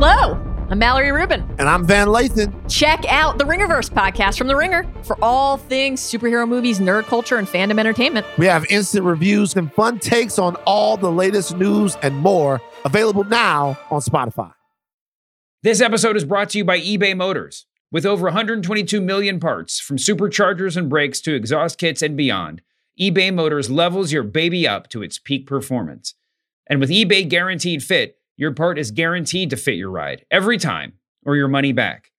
Hello, I'm Mallory Rubin. And I'm Van Lathan. Check out the Ringerverse podcast from The Ringer for all things superhero movies, nerd culture, and fandom entertainment. We have instant reviews and fun takes on all the latest news and more available now on Spotify. This episode is brought to you by eBay Motors. With over 122 million parts, from superchargers and brakes to exhaust kits and beyond, eBay Motors levels your baby up to its peak performance. And with eBay Guaranteed Fit, your part is guaranteed to fit your ride every time or your money back.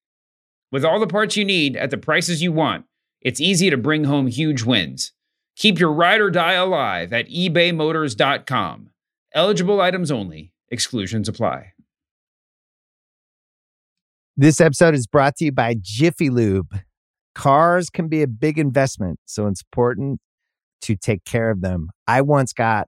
With all the parts you need at the prices you want, it's easy to bring home huge wins. Keep your ride or die alive at ebaymotors.com. Eligible items only, exclusions apply. This episode is brought to you by Jiffy Lube. Cars can be a big investment, so it's important to take care of them. I once got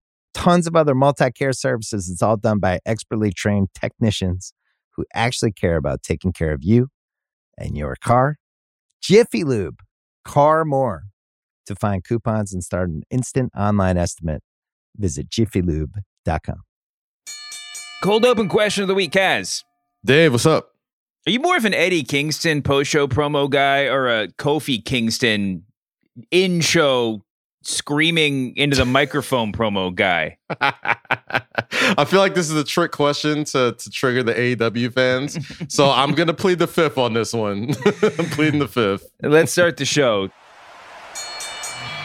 tons of other multi care services. It's all done by expertly trained technicians who actually care about taking care of you and your car. Jiffy Lube, car more. To find coupons and start an instant online estimate, visit jiffylube.com. Cold open question of the week, Kaz. Dave, what's up? Are you more of an Eddie Kingston post show promo guy or a Kofi Kingston in show screaming into the microphone promo guy? I feel like this is a trick question to, to trigger the AEW fans. So I'm going to plead the fifth on this one. I'm pleading the fifth. Let's start the show.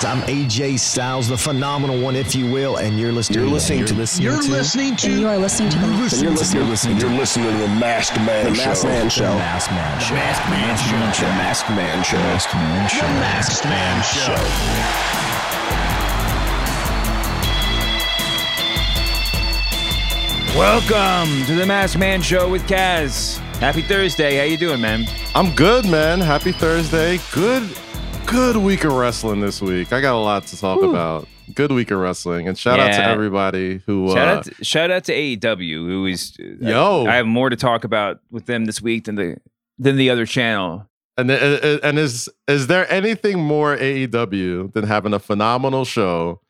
I'm AJ Styles, the phenomenal one, if you will, and you're listening. You're listening you're to. Listening you're to, listening to. And you are listening to. You're listening, you're listening, you're listening, to, you're listening to the Masked Man the Show. Masked Man Show. The Masked Man Show. The Masked Man Show. The Masked Man Show. The Masked Man Show. The Masked Man Show. Welcome to the Masked Man Show with Kaz. Happy Thursday. How you doing, man? I'm good, man. Happy Thursday. Good, good week of wrestling this week. I got a lot to talk about. Good week of wrestling, and shout out to everybody who. Shout, uh, out to, shout out to AEW, who is uh, Yo. I, I have more to talk about with them this week than the than the other channel. And and and is is there anything more AEW than having a phenomenal show,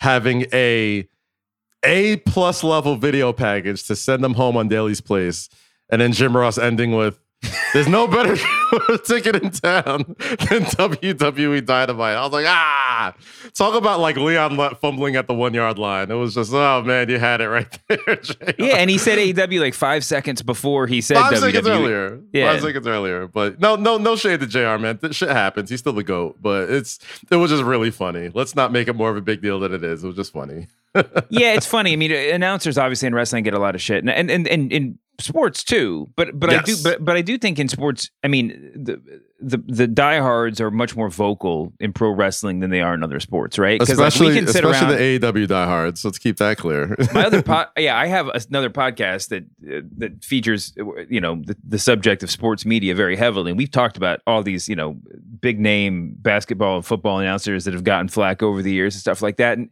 having a A plus level video package to send them home on Daily's Place, and then Jim Ross ending with, "There's no better ticket in town than WWE Dynamite." I was like, ah, talk about like Leon fumbling at the one yard line. It was just, oh man, you had it right there. JR. Yeah, and he said AEW like five seconds before he said Five WWE. seconds earlier. Yeah. Five seconds earlier. But no, no, no shade to JR, man. This shit happens. He's still the GOAT. But it's it was just really funny. Let's not make it more of a big deal than it is. It was just funny. yeah, it's funny. I mean, announcers obviously in wrestling get a lot of shit, and and and, and sports too. But but I do but but I do think in sports, I mean, the the the diehards are much more vocal in pro wrestling than they are in other sports, right? like, Especially, we can sit especially around. the AEW diehards. Let's keep that clear. my other pod, yeah, I have another podcast that uh, that features, you know, the, the subject of sports media very heavily, and we've talked about all these, you know, big name basketball and football announcers that have gotten flack over the years and stuff like that. And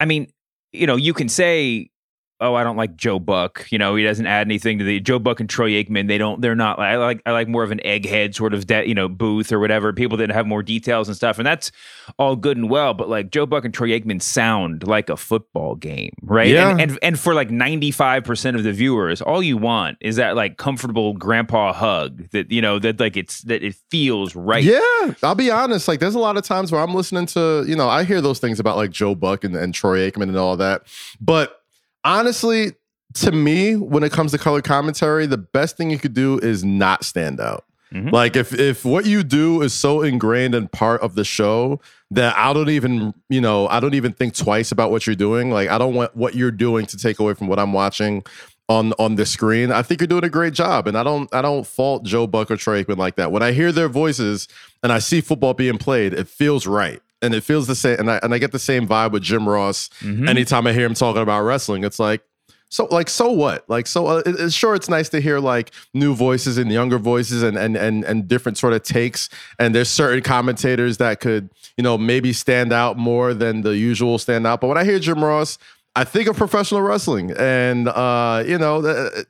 I mean, you know, you can say, "Oh, I don't like Joe Buck." You know, he doesn't add anything to the Joe Buck and Troy Aikman. They don't. They're not. I like. I like more of an egghead sort of, de- you know, booth or whatever. People that have more details and stuff, and that's all good and well. But like Joe Buck and Troy Aikman sound like a football game, right? Yeah. And and, and for like ninety five percent of the viewers, all you want is that like comfortable grandpa hug that you know that like it's that it feels right. Yeah, I'll be honest. Like, there's a lot of times where I'm listening to, you know, I hear those things about like Joe Buck and, and Troy Aikman and all that. But honestly, to me, when it comes to color commentary, the best thing you could do is not stand out. Mhm. Like if if what you do is so ingrained and part of the show that I don't even, you know, I don't even think twice about what you're doing. Like I don't want what you're doing to take away from what I'm watching on on the screen. I think you're doing a great job, and I don't I don't fault Joe Buck or Troy Aikman like that. When I hear their voices and I see football being played, it feels right. And it feels the same, and I and I get the same vibe with Jim Ross. Mhm. Anytime I hear him talking about wrestling, it's like, so like so what like so uh, it, it's sure it's nice to hear like new voices and younger voices and and and and different sort of takes and there's certain commentators that could you know maybe stand out more than the usual stand out but when i hear jim ross i think of professional wrestling and uh you know th-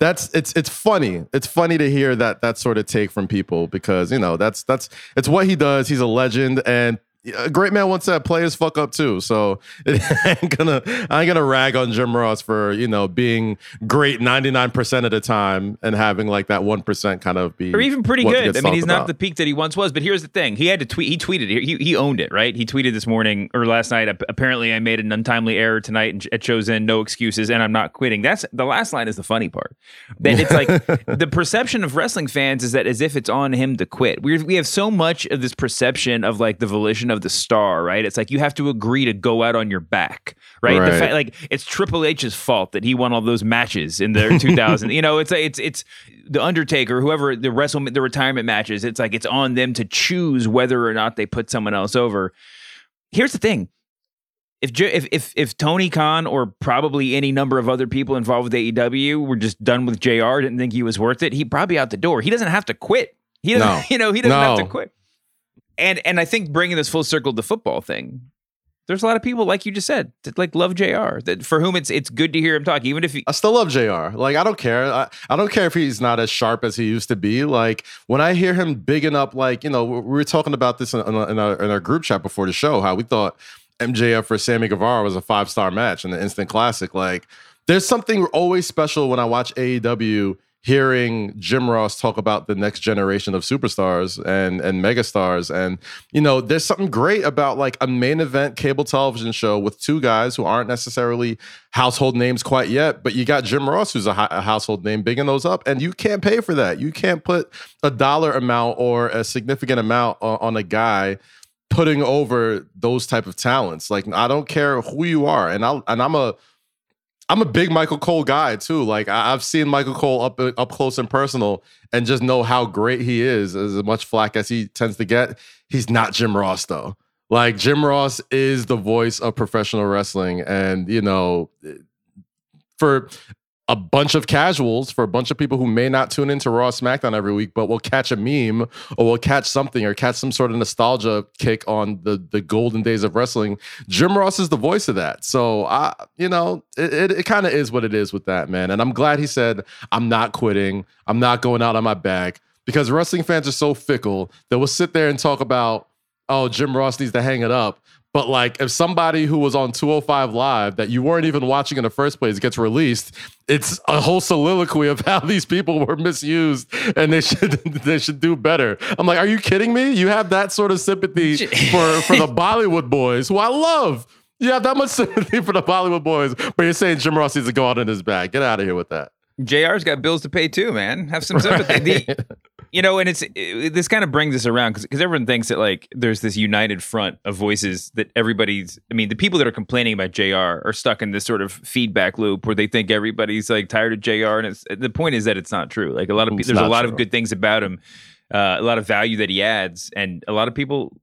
that's it's it's funny it's funny to hear that that sort of take from people because you know that's that's it's what he does he's a legend and a great man once said players fuck up too so it ain't gonna i ain't gonna rag on jim ross for you know being great 99% of the time and having like that 1% kind of be or even pretty good. I mean, he's not about. the peak that he once was. But here's the thing: he had to tweet. He tweeted. He he owned it, right? He tweeted this morning or last night. Apparently, I made an untimely error tonight and it shows in no excuses, and I'm not quitting. That's the last line is the funny part. That it's like the perception of wrestling fans is that as if it's on him to quit. We we have so much of this perception of like the volition of the star, right? It's like you have to agree to go out on your back, right? Right. fact like it's Triple H's fault that he won all those matches in the 2000. you know, it's it's it's the Undertaker, whoever the wrestle the retirement matches. It's like it's on them to choose whether or not they put someone else over. Here's the thing. If, if if if Tony Khan or probably any number of other people involved with AEW were just done with JR, didn't think he was worth it, he'd probably out the door. He doesn't have to quit. He doesn't, No. you know, he doesn't have to quit. And and I think bringing this full circle to the football thing, there's a lot of people like you just said that like love JR that for whom it's it's good to hear him talk, even if he I still love JR. Like I don't care. I, I don't care if he's not as sharp as he used to be. Like when I hear him bigging up, like you know, we we were talking about this in, in, our, in our in group chat before the show, how we thought MJF for Sammy Guevara was a five star match and an instant classic. Like there's something always special when I watch AEW. Hearing Jim Ross talk about the next generation of superstars and and megastars, and you know, there's something great about like a main event cable television show with two guys who aren't necessarily household names quite yet, but you got Jim Ross, who's a, a household name, bigging those up, and you can't pay for that. You can't put a dollar amount or a significant amount on, on a guy putting over those type of talents. Like I don't care who you are, and I and I'm a I'm a big Michael Cole guy too. Like I, I've seen Michael Cole up up close and personal, and just know how great he is. As much flack as he tends to get, he's not Jim Ross though. Like Jim Ross is the voice of professional wrestling, and you know, for a bunch of casuals, for a bunch of people who may not tune into Raw SmackDown every week, but will catch a meme or will catch something or catch some sort of nostalgia kick on the the golden days of wrestling. Jim Ross is the voice of that. So I, you know, it it, it kind of is what it is with that man. And I'm glad he said, "I'm not quitting. I'm not going out on my back." Because wrestling fans are so fickle that we'll sit there and talk about, "Oh, Jim Ross needs to hang it up." But like, if somebody who was on 205 Live that you weren't even watching in the first place gets released, it's a whole soliloquy of how these people were misused and they should they should do better. I'm like, are you kidding me? You have that sort of sympathy for for the Bollywood boys, who I love. You have that much sympathy for the Bollywood boys, but you're saying Jim Ross needs to go out in his bag. Get out of here with that. JR's got bills to pay too, man. Have some sympathy. The- you know, and it's it, this kind of brings us around because everyone thinks that like there's this united front of voices that everybody's. I mean, the people that are complaining about JR are stuck in this sort of feedback loop where they think everybody's like tired of JR, and it's the point is that it's not true. Like a lot of people, there's a lot true. of good things about him, uh, a lot of value that he adds, and a lot of people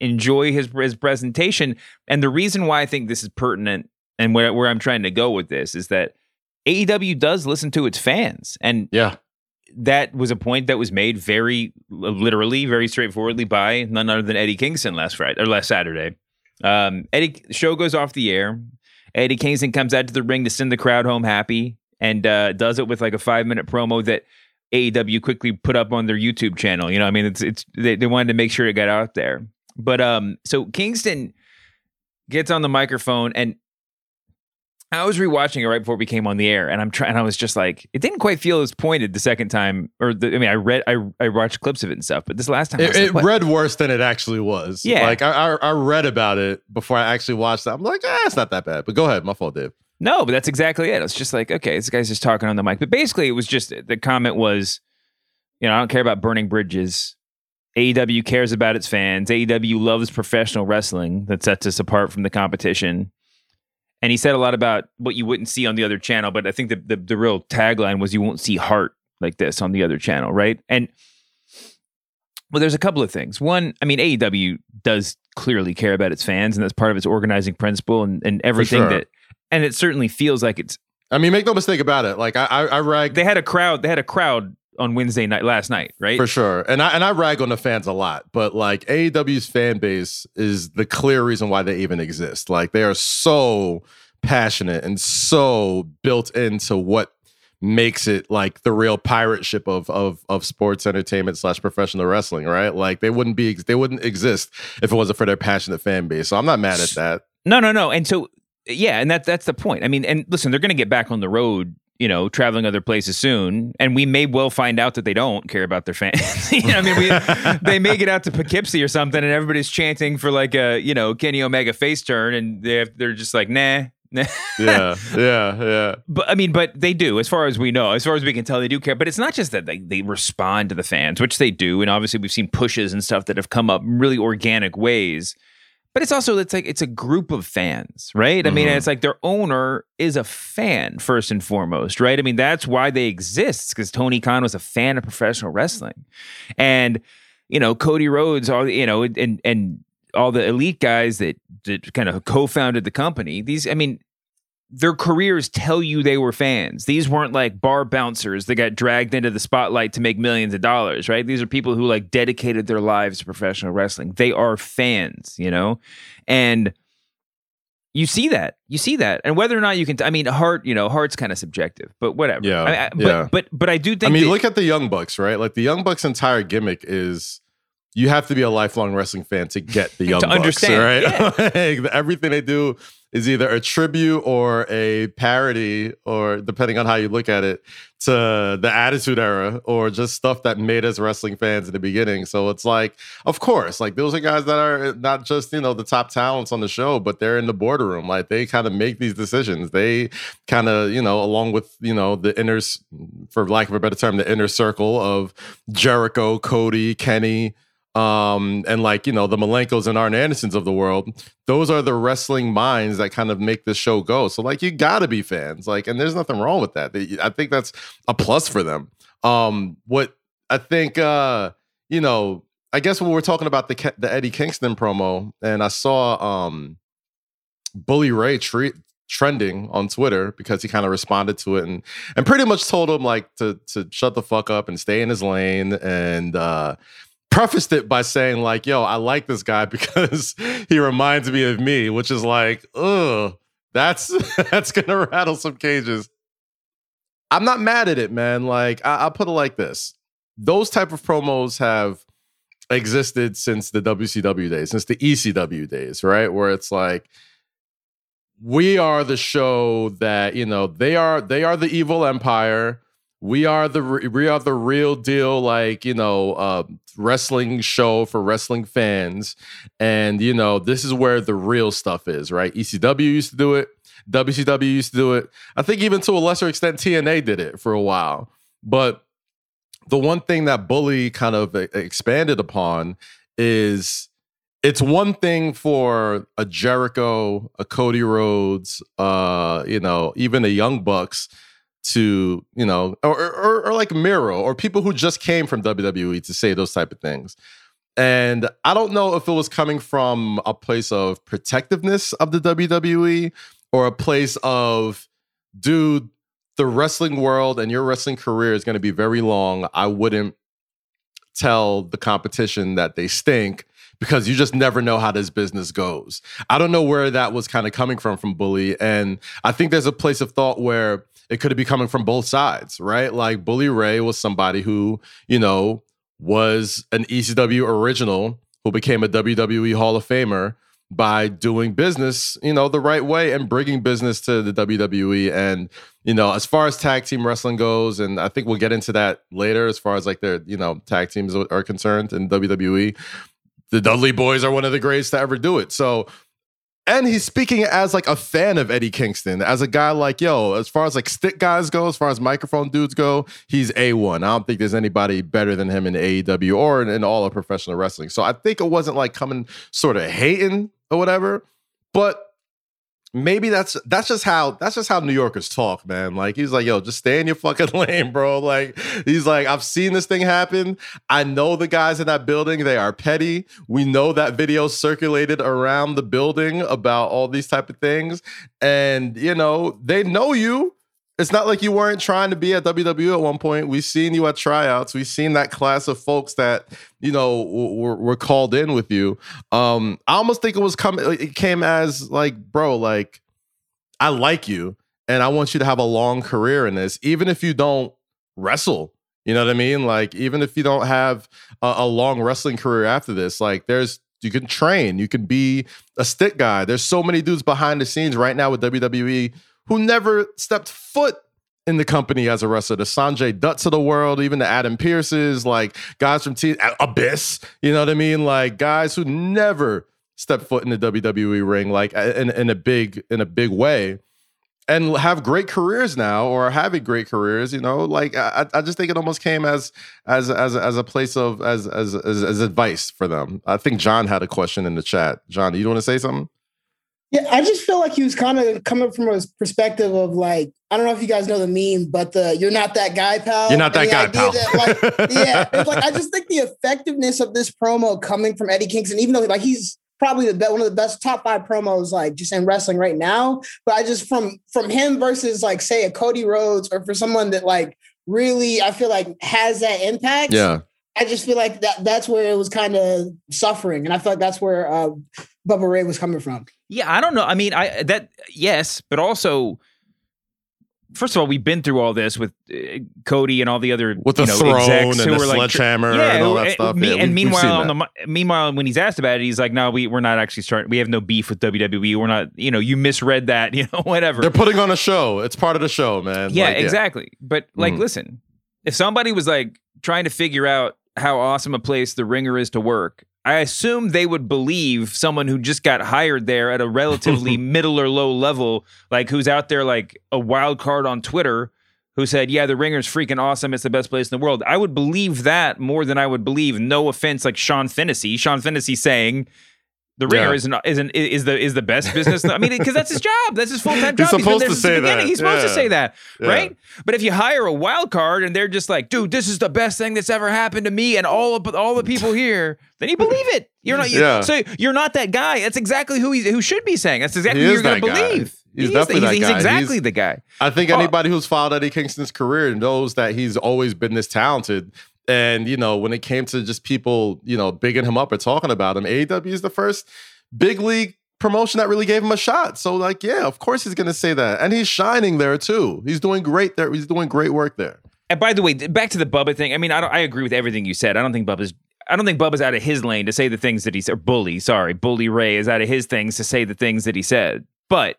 enjoy his his presentation. And the reason why I think this is pertinent and where where I'm trying to go with this is that AEW does listen to its fans, and Yeah. That was a point that was made very literally, very straightforwardly by none other than Eddie Kingston last Friday or last Saturday. Um, Eddie show goes off the air. Eddie Kingston comes out to the ring to send the crowd home happy, and uh, does it with like a five minute promo that AEW quickly put up on their YouTube channel. You know, I mean, it's it's they, they wanted to make sure it got out there. But um, so Kingston gets on the microphone and I was rewatching it right before we came on the air, and I'm trying. I was just like, it didn't quite feel as pointed the second time, or the, I mean, I read, I, I watched clips of it and stuff, but this last time, I It, like, it what? read worse than it actually was. Yeah. Like I, I, I read about it before I actually watched it. I'm like, ah, it's not that bad. But go ahead. My fault, Dave. No, but that's exactly it. It's just like, okay, this guy's just talking on the mic. But basically, it was just the comment was you know, I don't care about burning bridges. AEW cares about its fans. AEW loves professional wrestling that sets us apart from the competition. And he said a lot about what you wouldn't see on the other channel, but I think the, the, the real tagline was you won't see heart like this on the other channel, right? And well, there's a couple of things. One, I mean, AEW does clearly care about its fans, and that's part of its organizing principle and, and everything sure. that and it certainly feels like it's I mean, make no mistake about it. Like I, I, I rag they had a crowd they had a crowd on Wednesday night last night, right? for sure, and I and I rag on the fans a lot, but like AEW's fan base is the clear reason why they even exist. Like they are so passionate and so built into what makes it like the real pirate ship of of of sports entertainment slash professional wrestling, right? Like they wouldn't be they wouldn't exist if it wasn't for their passionate fan base. So I'm not mad at that. No, no, no. And so yeah, and that that's the point. I mean, and listen, they're going to get back on the road, you know, traveling other places soon, and we may well find out that they don't care about their fans. you know, I mean, we they may get out to Poughkeepsie or something, and everybody's chanting for like a you know Kenny Omega face turn, and they have, they're just like nah. nah. Yeah, yeah, yeah. But I mean, but they do, as far as we know, as far as we can tell, they do care. But it's not just that they, they respond to the fans, which they do, and obviously we've seen pushes and stuff that have come up in really organic ways. But it's also it's like it's a group of fans, right? I mean, Mhm. it's like their owner is a fan first and foremost, right? I mean, that's why they exist because Tony Khan was a fan of professional wrestling, and you know Cody Rhodes, all you know, and and all the elite guys that that kind of co-founded the company. These, I mean, their careers tell you they were fans. These weren't like bar bouncers that got dragged into the spotlight to make millions of dollars, right? These are people who like dedicated their lives to professional wrestling. They are fans, you know? And you see that. You see that. And whether or not you can I mean heart, you know, heart's kind of subjective, but whatever. Yeah, I, I, but, yeah. but but I do think I mean, that- look at the Young Bucks, right? Like the Young Bucks' entire gimmick is you have to be a lifelong wrestling fan to get the Young To Bucks, understand, right? Like, Everything they do is either a tribute or a parody, or depending on how you look at it, to the Attitude Era, or just stuff that made us wrestling fans in the beginning. So it's like, of course, like those are guys that are not just you know the top talents on the show, but they're in the boardroom. Like they kind of make these decisions. They kind of you know along with you know the inner, for lack of a better term, the inner circle of Jericho, Cody, Kenny um and like you know the Malenkos and Arn Andersons of the world those are the wrestling minds that kind of make the show go. So like you gotta be fans. Like and there's nothing wrong with that. I think that's a plus for them. Um what I think uh you know I guess when we're talking about the the Eddie Kingston promo and I saw um Bully Ray tre- trending on Twitter because he kind of responded to it and and pretty much told him like to to shut the fuck up and stay in his lane and uh prefaced it by saying like yo I like this guy because he reminds me of me which is like ugh that's that's gonna rattle some cages. I'm not mad at it man. Like I, I'll put it like this. Those type of promos have existed since the WCW days since the ECW days right? Where it's like we are the show that you know they are they are the evil empire we are the we are the real deal like you know uh wrestling show for wrestling fans. And you know this is where the real stuff is right? Ecw used to do it. Wcw used to do it. I think even to a lesser extent tna did it for a while. But the one thing that bully kind of expanded upon is it's one thing for a Jericho, a Cody Rhodes, uh, you know, even a Young Bucks to, you know, or, or, or like Miro or people who just came from WWE to say those type of things. And I don't know if it was coming from a place of protectiveness of the WWE or a place of, dude, the wrestling world and your wrestling career is going to be very long. I wouldn't tell the competition that they stink because you just never know how this business goes. I don't know where that was kind of coming from from Bully. And I think there's a place of thought where it could be coming from both sides, right? Like Bully Ray was somebody who, you know, was an ECW original who became a WWE Hall of Famer by doing business, you know, the right way and bringing business to the WWE. And, you know, as far as tag team wrestling goes, and I think we'll get into that later as far as like their, you know, tag teams are concerned in WWE the Dudley Boyz are one of the greatest to ever do it. So and he's speaking as like a fan of Eddie Kingston, as a guy like, yo, as far as like stick guys go, as far as microphone dudes go, he's A1. I don't think there's anybody better than him in AEW or in, in all of professional wrestling. So I think it wasn't like coming sort of hating or whatever, but maybe that's that's just how that's just how New Yorkers talk, man. Like he's like, yo, just stay in your fucking lane, bro. Like he's like, I've seen this thing happen. I know the guys in that building, they are petty. We know that video circulated around the building about all these type of things. And you know, they know you. It's not like you weren't trying to be at WWE at one point. We've seen you at tryouts. We've seen that class of folks that you know were, were called in with you. Um, I almost think it was coming. It came as like, bro, like I like you, and I want you to have a long career in this, even if you don't wrestle. You know what I mean? Like, even if you don't have a, a long wrestling career after this, like, there's you can train, you can be a stick guy. There's so many dudes behind the scenes right now with WWE who never stepped foot in the company as a wrestler. The Sanjay Dutts of the world, even the Adam Pearces, like guys from T- Abyss, you know what I mean? Like guys who never stepped foot in the WWE ring, like in, in a big in a big way, and have great careers now, or are having great careers. You know, like I, I just think it almost came as as as as a place of as as as, as advice for them. I think John had a question in the chat. John, do you want to say something? Yeah, I just feel like he was kind of coming from a perspective of like, I don't know if you guys know the meme, but the you're not that guy, pal. You're not that guy, pal. that, like, yeah, it's like I just think the effectiveness of this promo coming from Eddie Kingston, even though like he's probably the best, one of the best top five promos like just in wrestling right now. But I just from from him versus like say a Cody Rhodes or for someone that like really I feel like has that impact. Yeah. I just feel like that that's where it was kind of suffering, and I feel like that's where uh, Bubba Ray was coming from. Yeah, I don't know. I mean, I that yes, but also first of all, we've been through all this with uh, Cody and all the other With the you know, throne execs and who the were like, sledgehammer yeah, and all who- that stuff. me- Yeah, and we've meanwhile, on the meanwhile, when he's asked about it, he's like, "No, we we're not actually starting. We have no beef with WWE. We're not. You know, you misread that. You know, whatever." They're putting on a show. It's part of the show, man. Yeah, Like, exactly. But like, Mhm. listen, if somebody was like trying to figure out how awesome a place the ringer is to work, I assume they would believe someone who just got hired there at a relatively middle or low level, like who's out there like a wild card on Twitter, who said, "Yeah, the ringer's freaking awesome. It's the best place in the world." I would believe that more than I would believe. No offense, like Sean Fennessey. Sean Fennessey saying. The ringer Yeah. isn't, isn't is the is the best business. I mean, because that's his job. That's his full time job. been supposed there to say that. He's supposed to say that, Yeah. right? But if you hire a wild card and they're just like, dude, this is the best thing that's ever happened to me and all of all the people here, then you believe it. You're not. You, Yeah. So you're not that guy. That's exactly who he who should be saying. That's exactly who you're going to believe. He's He is definitely the, that he's, guy. He's exactly He's- the guy. I think Oh. anybody who's followed Eddie Kingston's career knows that he's always been this talented. And you know, when it came to just people, you know, bigging him up or talking about him, AEW is the first big league promotion that really gave him a shot. So, like, yeah, of course he's gonna say that. And he's shining there too. He's doing great there. He's doing great work there. And by the way, back to the Bubba thing. I mean, I I agree with everything you said. I don't think Bubba's. I don't think Bubba's out of his lane to say the things that he said. Or Bully, sorry, Bully Ray is out of his things to say the things that he said. But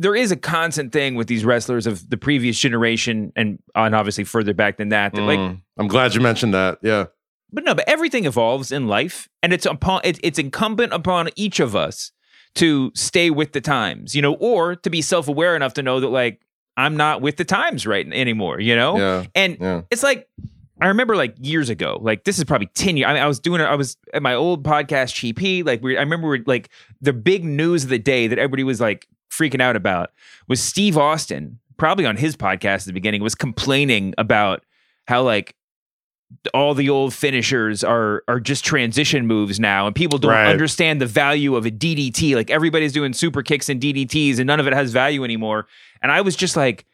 there is a constant thing with these wrestlers of the previous generation and and obviously further back than that. That like, Mm. I'm glad you mentioned that. Yeah. but no, but everything evolves in life, and it's upon it, it's incumbent upon each of us to stay with the times, you know, or to be self aware enough to know that like I'm not with the times right anymore, you know. Yeah. And Yeah. it's like I remember like years ago, like this is probably 10 years. I mean, I was doing it, I was at my old podcast, Cheapy. Like we I remember we like the big news of the day that everybody was like freaking out about was Steve Austin, probably on his podcast at the beginning, was complaining about how like all the old finishers are are just transition moves now and people don't Right. understand the value of a DDT like everybody's doing super kicks and DDTs and none of it has value anymore and I was just like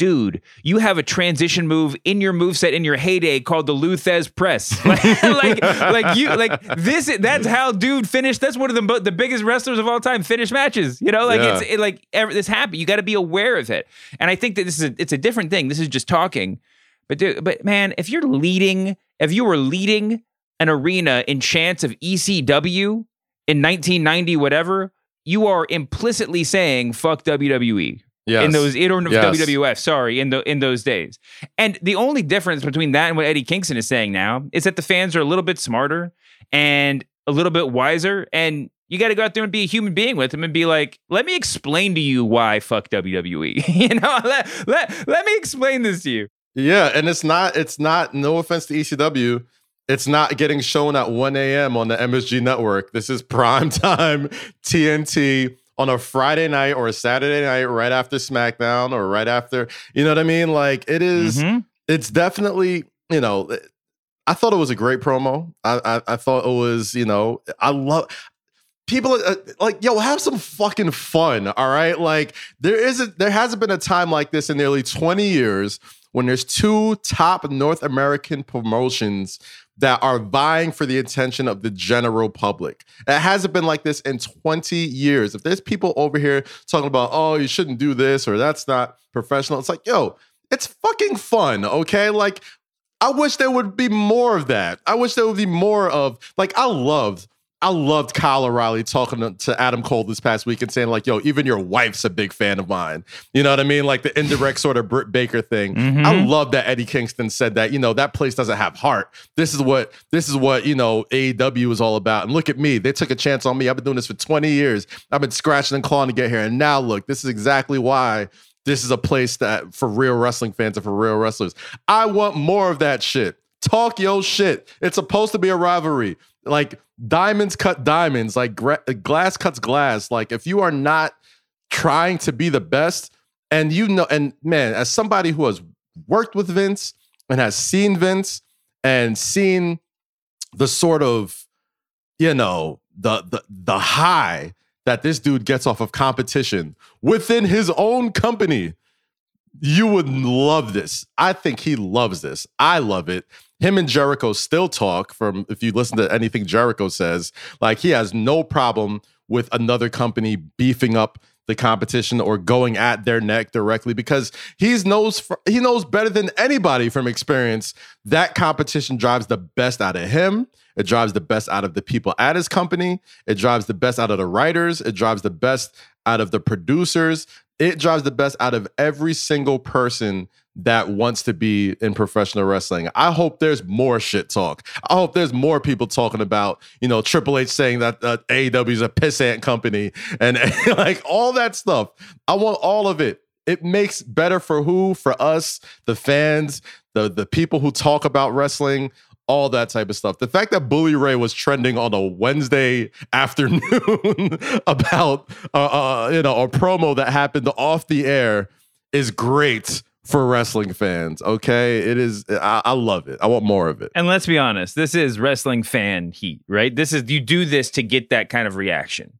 dude you have a transition move in your moveset in your heyday called the Lou Thesz press like, like like you like this that's how dude finished that's one of the the biggest wrestlers of all time finish matches you know like Yeah. it's it, like ever, this happened you got to be aware of it and I think that this is a, it's a different thing this is just talking but dude, but man, if you're leading, if you were leading an arena in chance of ECW in 1990, whatever, you are implicitly saying fuck WWE. Yes. In those, in or Yes. WWF, sorry, in the in those days, and the only difference between that and what Eddie Kingston is saying now is that the fans are a little bit smarter and a little bit wiser, and You got to go out there and be a human being with them and be like, let me explain to you why fuck WWE. you know, let, let, let me explain this to you. Yeah, and it's not it's not no offense to ECW, it's not getting shown at 1 a.m. on the MSG network. This is prime time TNT on a Friday night or a Saturday night right after SmackDown or right after, you know what I mean? Like it is- Mhm. it's definitely, you know, I thought it was a great promo. I I, I thought it was, you know, I love people uh, like yo have some fucking fun all right like there isn't there hasn't been a time like this in nearly 20 years when there's two top north american promotions that are vying for the attention of the general public. It hasn't been like this in 20 years. If there's people over here talking about oh you shouldn't do this or that's not professional it's like yo it's fucking fun okay? Like I wish there would be more of that. I wish there would be more of like I loved I loved Kyle O'Reilly talking to, to Adam Cole this past week and saying like, "Yo, even your wife's a big fan of mine." You know what I mean? Like the indirect sort of Britt Baker thing. Mm-hmm. I love that Eddie Kingston said that. You know that place doesn't have heart. This is what this is what you know AEW is all about. And look at me, they took a chance on me. I've been doing this for twenty years. I've been scratching and clawing to get here, and now look, this is exactly why this is a place that for real wrestling fans and for real wrestlers. I want more of that shit. Talk your shit. It's supposed to be a rivalry. Like diamonds cut diamonds, like gra- glass cuts glass. Like if you are not trying to be the best, and you know, and man, as somebody who has worked with Vince and has seen Vince and seen the sort of, you know, the the the high that this dude gets off of competition within his own company. You would love this. I think he loves this. I love it. Him and Jericho still talk from if you listen to anything Jericho says, like he has no problem with another company beefing up the competition or going at their neck directly because he's knows he knows better than anybody from experience that competition drives the best out of him. It drives the best out of the people at his company. It drives the best out of the writers. It drives the best out of the producers. It drives the best out of every single person that wants to be in professional wrestling. I hope there's more shit talk. I hope there's more people talking about, you know, Triple H saying that uh, AEW is a pissant company and, like all that stuff. I want all of it. It makes better for who? For us, the fans, the the people who talk about wrestling, all that type of stuff. The fact that Bully Ray was trending on a Wednesday afternoon about uh, uh, you know a promo that happened off the air is great for wrestling fans. Okay, it is. I, I love it. I want more of it. And let's be honest, this is wrestling fan heat, right? This is you do this to get that kind of reaction.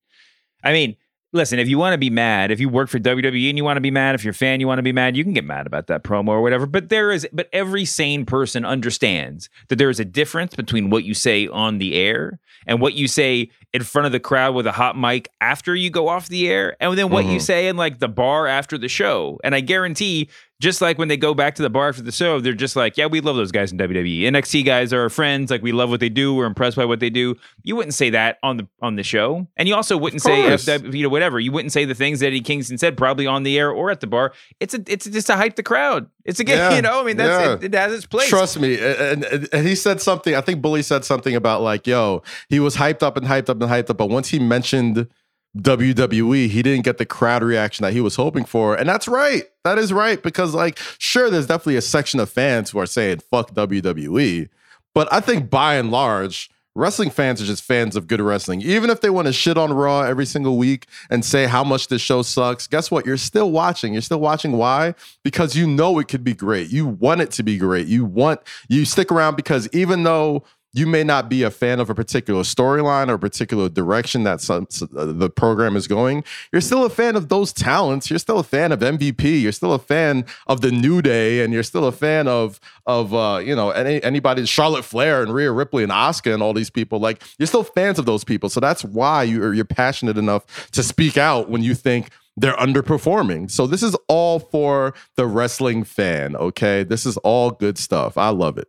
I mean, listen, if you want to be mad, if you work for WWE and you want to be mad, if you're a fan, you want to be mad, you can get mad about that promo or whatever. But there is, but every sane person understands that there is a difference between what you say on the air and what you say in front of the crowd with a hot mic after you go off the air, and then what you Mhm. say in like the bar after the show. And I guarantee, just like when they go back to the bar after the show, they're just like, yeah, we love those guys in WWE. NXT guys are our friends. Like we love what they do. We're impressed by what they do. You wouldn't say that on the on the show, and you also wouldn't say. FW, uh, you know whatever. You wouldn't say the things that Eddie Kingston said probably on the air or at the bar. It's a it's just to hype the crowd. It's a game, Yeah, you know. I mean, that's yeah. it, it has its place. Trust me. And, and- and he said something. I think Bully said something about like, yo, he was hyped up and hyped up and hyped up, but once he mentioned WWE, he didn't get the crowd reaction that he was hoping for. And that's right. That is right. Because, like, sure, there's definitely a section of fans who are saying fuck WWE. But I think by and large, wrestling fans are just fans of good wrestling. Even if they want to shit on Raw every single week and say how much this show sucks, guess what? You're still watching. You're still watching. Why? Because you know it could be great. You want it to be great. You want, you stick around because even though you may not be a fan of a particular storyline or a particular direction that some, uh, the program is going. You're still a fan of those talents. You're still a fan of MVP. You're still a fan of the New Day, and you're still a fan of of uh, you know any, anybody Charlotte Flair and Rhea Ripley and Asuka and all these people. Like you're still fans of those people. So that's why you're you're passionate enough to speak out when you think they're underperforming. So this is all for the wrestling fan. Okay, this is all good stuff. I love it.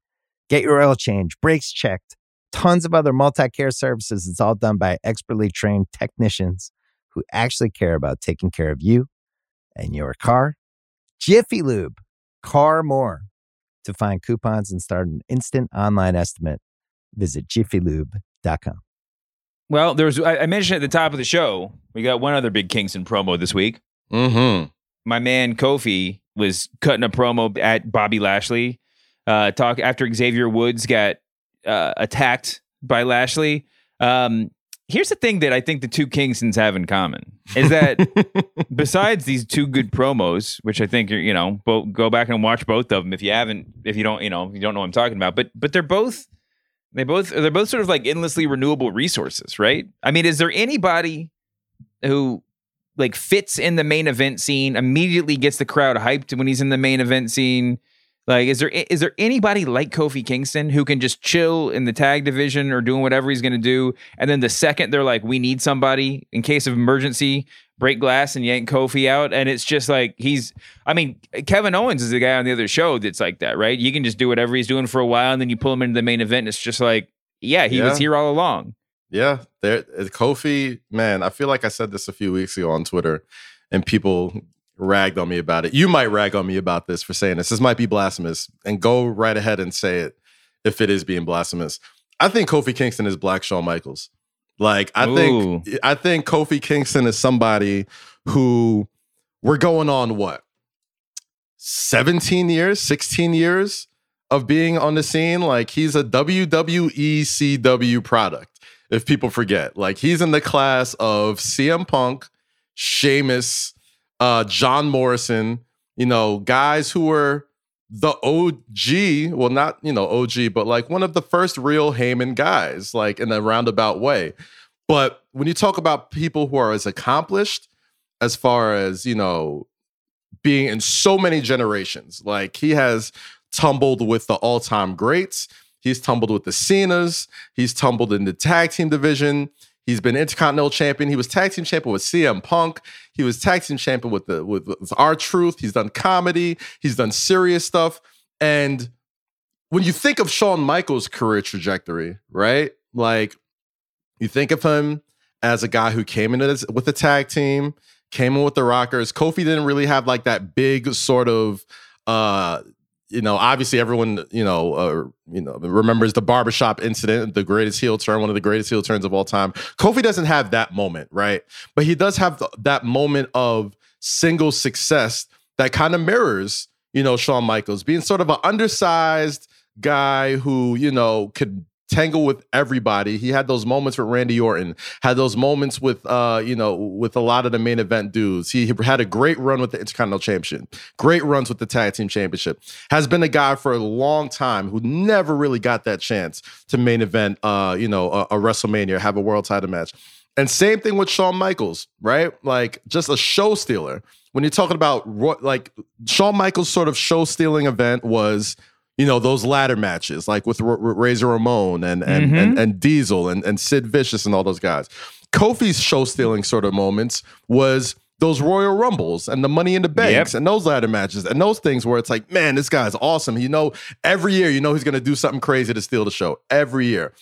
Get your oil change, brakes checked, tons of other multi care services. It's all done by expertly trained technicians who actually care about taking care of you and your car. Jiffy Lube, car more. To find coupons and start an instant online estimate, visit jiffylube.com. Well, there was I I mentioned at the top of the show, we got one other big Kingston promo this week. Mm-hmm. My man Kofi was cutting a promo at Bobby Lashley. Uh, talk after Xavier Woods got uh, attacked by Lashley. Um, here's the thing that I think the two Kingstons have in common is that besides these two good promos, which I think are, you know, bo- go back and watch both of them if you haven't, if you don't, you know, if you don't know what I'm talking about. But but they're both they both they're both sort of like endlessly renewable resources, right? I mean, is there anybody who like fits in the main event scene, immediately gets the crowd hyped when he's in the main event scene? Like, is there is there anybody like Kofi Kingston who can just chill in the tag division or doing whatever he's going to do, and then the second they're like, we need somebody in case of emergency, break glass and yank Kofi out, and it's just like he's. I mean, Kevin Owens is the guy on the other show that's like that, right? You can just do whatever he's doing for a while, and then you pull him into the main event, and it's just like, yeah, he was here all along. Yeah, there uh, Kofi, man, I feel like I said this a few weeks ago on Twitter and people ragged on me about it. You might rag on me about this for saying this. This might be blasphemous and go right ahead and say it if it is being blasphemous. I think Kofi Kingston is Black Shawn Michaels. Like I think I think Kofi Kingston is somebody who we're going on what? 17 years, 16 years of being on the scene. Like he's a WWE CW product, if people forget. Like he's in the class of CM Punk, Sheamus, uh, John Morrison, you know, guys who were the OG, well, not, you know, OG, but like one of the first real Heyman guys, like in a roundabout way. But when you talk about people who are as accomplished as far as, you know, being in so many generations, like he has tumbled with the all time greats, he's tumbled with the Cenas, he's tumbled in the tag team division. He's been Intercontinental Champion. He was Tag Team Champion with CM Punk. He was Tag Team Champion with the with, with R-Truth. He's done comedy. He's done serious stuff. And when you think of Shawn Michaels' career trajectory, right? Like you think of him as a guy who came in with the tag team, came in with the Rockers. Kofi didn't really have like that big sort of uh you know, obviously everyone, you know, uh, you know, remembers the barbershop incident, the greatest heel turn, one of the greatest heel turns of all time. Kofi doesn't have that moment, right? But he does have th- that moment of single success that kind of mirrors, you know, Shawn Michaels being sort of an undersized guy who, you know, could tangle with everybody. He had those moments with Randy Orton, had those moments with uh, you know, with a lot of the main event dudes. He had a great run with the Intercontinental Championship, great runs with the Tag Team Championship. Has been a guy for a long time who never really got that chance to main event uh, you know, a, a WrestleMania, have a world title match. And same thing with Shawn Michaels, right? Like just a show stealer. When you're talking about like Shawn Michaels' sort of show stealing event was, you know, those ladder matches, like with R- R- Razor Ramon and and, Mhm. and and Diesel and and Sid Vicious and all those guys. Kofi's show stealing sort of moments was those Royal Rumbles and the Money in the Banks and those ladder matches and those things where it's like, man, this guy's awesome. You know, every year you know he's going to do something crazy to steal the show every year.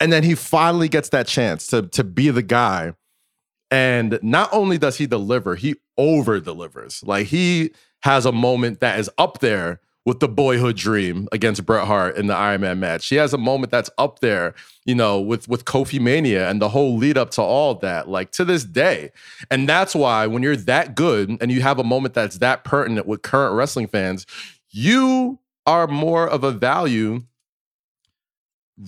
And then he finally gets that chance to to be the guy. And not only does he deliver, he over delivers. Like he has a moment that is up there with the boyhood dream against Bret Hart in the Iron Man match. She has a moment that's up there, you know, with with Kofi Mania and the whole lead up to all that, like to this day. And that's why when you're that good and you have a moment that's that pertinent with current wrestling fans, you are more of a value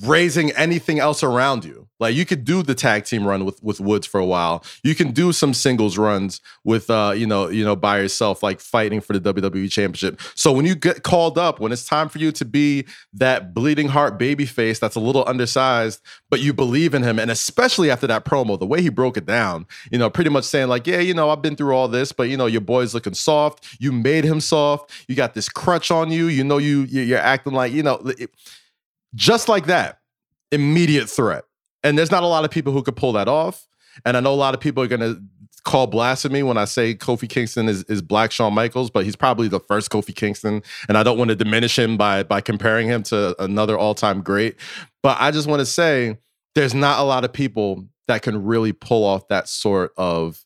raising anything else around you. Like you could do the tag team run with with Woods for a while. You can do some singles runs with uh you know you know by yourself like fighting for the WWE championship. So when you get called up when it's time for you to be that bleeding heart baby face that's a little undersized but you believe in him and especially after that promo the way he broke it down, you know, pretty much saying like, "Yeah, you know, I've been through all this, but you know, your boy's looking soft. You made him soft. You got this crutch on you. You know you you- you're acting like, you know, it- just like that, immediate threat. And there's not a lot of people who could pull that off. And I know a lot of people are going to call blasphemy when I say Kofi Kingston is, is Black Shawn Michaels, but he's probably the first Kofi Kingston. And I don't want to diminish him by, by comparing him to another all time great. But I just want to say there's not a lot of people that can really pull off that sort of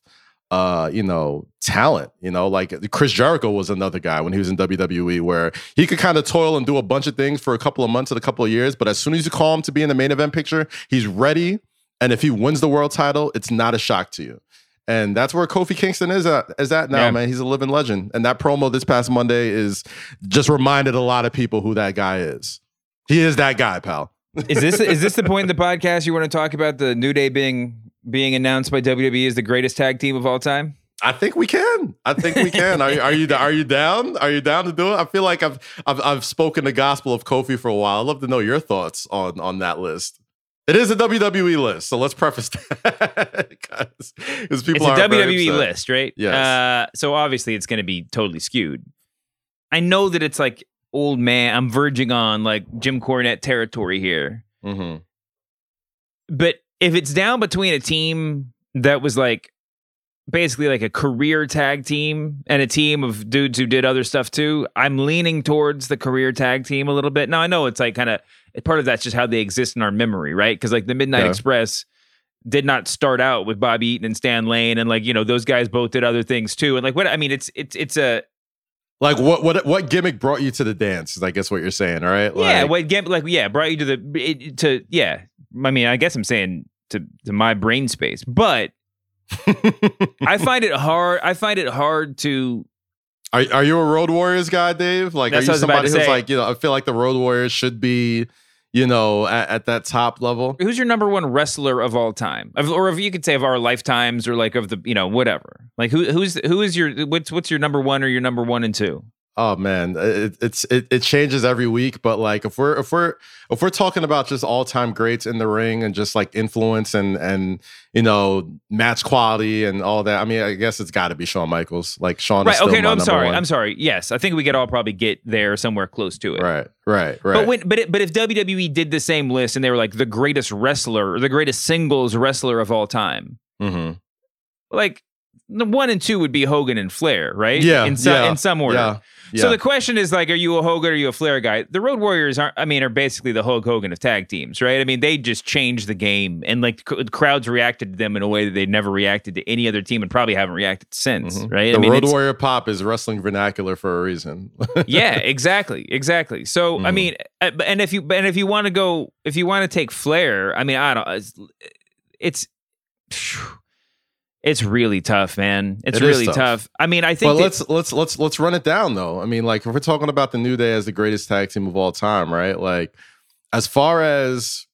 uh, you know, talent. You know, like Chris Jericho was another guy when he was in WWE where he could kind of toil and do a bunch of things for a couple of months and a couple of years, but as soon as you call him to be in the main event picture, he's ready. And if he wins the world title, it's not a shock to you. And that's where Kofi Kingston is at, is at now, Yeah. man. He's a living legend. And that promo this past Monday is just reminded a lot of people who that guy is. He is that guy, pal. is this is this the point in the podcast you want to talk about the New Day being being announced by WWE as the greatest tag team of all time? I think we can. I think we can. Are you are you are you down? Are you down to do it? I feel like I've I've I've spoken the gospel of Kofi for a while. I'd love to know your thoughts on on that list. It is a WWE list, so let's preface that because people it's a WWE list, right? Yes. Uh, so obviously it's going to be totally skewed. I know that it's like old man. I'm verging on like Jim Cornette territory here. Mm-hmm. But if it's down between a team that was like basically like a career tag team and a team of dudes who did other stuff too, I'm leaning towards the career tag team a little bit. Now I know it's like kind of part of that's just how they exist in our memory, right? Because like the Midnight Yeah. Express did not start out with Bobby Eaton and Stan Lane, and like you know those guys both did other things too. And like what I mean, it's it's it's a Like what what what gimmick brought you to the dance? Is I guess what you're saying, all right? yeah, Like, what game like yeah brought you to the it, to yeah. I mean, I guess I'm saying to to my brain space, but I find it hard. I find it hard to Are are you a Road Warriors guy, Dave? Like, are you somebody who's like, you know, I feel like the Road Warriors should be, you know, at, at that top level. who's your number one wrestler of all time, of, or if you could say of our lifetimes, or like of the you know whatever. Like who who's who is your what's what's your number one or your number one and two? Oh man, it, it's it, it changes every week. But like, if we're if we're if we're talking about just all time greats in the ring and just like influence and and you know match quality and all that, I mean, I guess it's got to be Shawn Michaels. Like Shawn, is Right. still Okay. No, I'm sorry. one. I'm sorry. Yes, I think we could all probably get there somewhere close to it. Right. Right. Right. But when, but it, but if WWE did the same list and they were like the greatest wrestler or the greatest singles wrestler of all time, hmm like the one and two would be Hogan and Flair, right? Yeah, in some yeah, in some order. yeah, So the question is like, are you a Hogan or are you a Flair guy? The Road Warriors aren't. I mean, are basically the Hulk Hogan of tag teams, right? I mean, they just changed the game, and like c- crowds reacted to them in a way that they never reacted to any other team, and probably haven't reacted since, right? Mm-hmm. The I mean, Road Warrior pop is wrestling vernacular for a reason. yeah, exactly, exactly. So Mm-hmm. I mean, uh, and if you and if you want to go, if you want to take Flair, I mean, I don't. It's it's, it's really tough, man. It's It really tough. tough. I mean, I think But that- let's let's let's let's run it down though. I mean, like if we're talking about the New Day as the greatest tag team of all time, right? Like as far as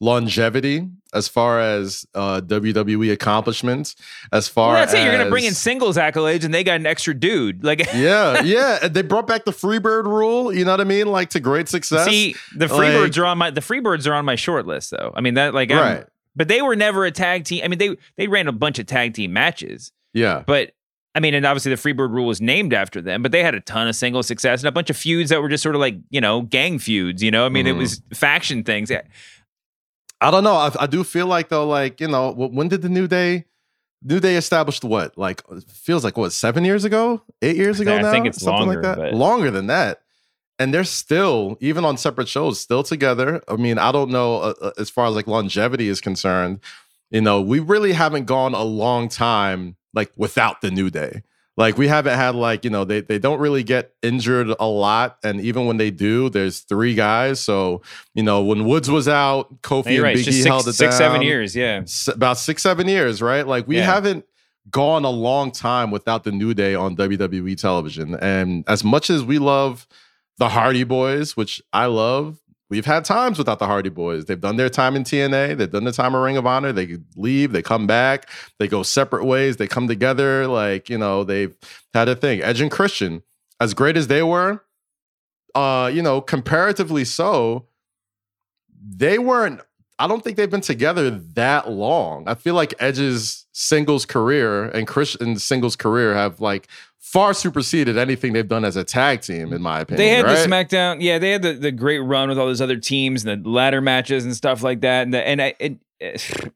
longevity, as far as uh, WWE accomplishments, as far well, that's as it. You're gonna bring in singles accolades, and they got an extra dude. Like, yeah, yeah. They brought back the Freebird rule. You know what I mean? Like to great success. see, the Like- Freebirds are on my the Freebirds are on my short list, though. I mean that like I'm- Right. But they were never a tag team. I mean, they they ran a bunch of tag team matches, Yeah. but I mean, and obviously the Freebird rule was named after them, but they had a ton of single success and a bunch of feuds that were just sort of like you know gang feuds. You know, I mean, Mhm. it was faction things. I don't know. I, I do feel like though, like you know, when did the New Day, New Day established what? Like feels like what seven years ago, eight years ago I now. think it's Something longer, like that. Longer than that. And they're still, even on separate shows, still together. I mean, I don't know uh, uh, as far as like longevity is concerned. You know, we really haven't gone a long time like without the New Day. Like we haven't had like you know they they don't really get injured a lot, and even when they do, there's three guys. So you know when Woods was out, Kofi right. and It's Big just E six, held it six, seven years. Yeah. S- about six seven years, right? Like we Yeah. haven't gone a long time without the New Day on WWE television, and as much as we love the Hardy Boys, which I love. We've had times without the Hardy Boys. They've done their time in TNA. They've done their time in Ring of Honor. They leave, they come back, they go separate ways, they come together. Like, you know, they've had a thing. Edge and Christian, as great as they were, uh, you know, comparatively so, they weren't, I don't think they've been together that long. I feel like Edge's singles career and Christian's singles career have like far superseded anything they've done as a tag team, in my opinion. They had right? the SmackDown, yeah. They had the, the great run with all those other teams and the ladder matches and stuff like that. And the, and I, it,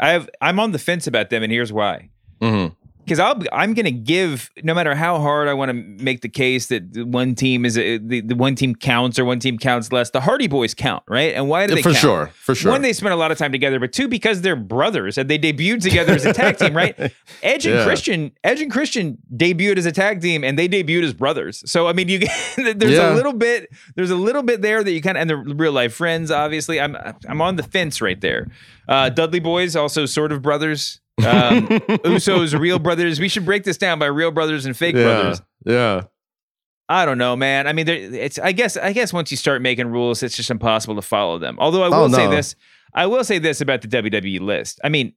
I have I'm on the fence about them, and here's why. Mhm. Because I'll I'm gonna give no matter how hard I want to make the case that one team is a, the, the one team counts or one team counts less. The Hardy Boys count, right? And why do they For count? sure, for sure. One, they spent a lot of time together, but two, because they're brothers and they debuted together as a tag team, right? Edge and Yeah. Christian, Edge and Christian debuted as a tag team, and they debuted as brothers. So I mean, you there's Yeah. a little bit, there's a little bit there that you kind of, and they're real life friends. Obviously, I'm I'm on the fence right there. Uh, Dudley Boyz also sort of brothers. Um, Usos real brothers. We should break this down by real brothers and fake yeah, brothers. Yeah. I don't know, man. I mean, there, it's. I guess. I guess once you start making rules, it's just impossible to follow them. Although I Oh, will say this, I will say this about the WWE list. I mean,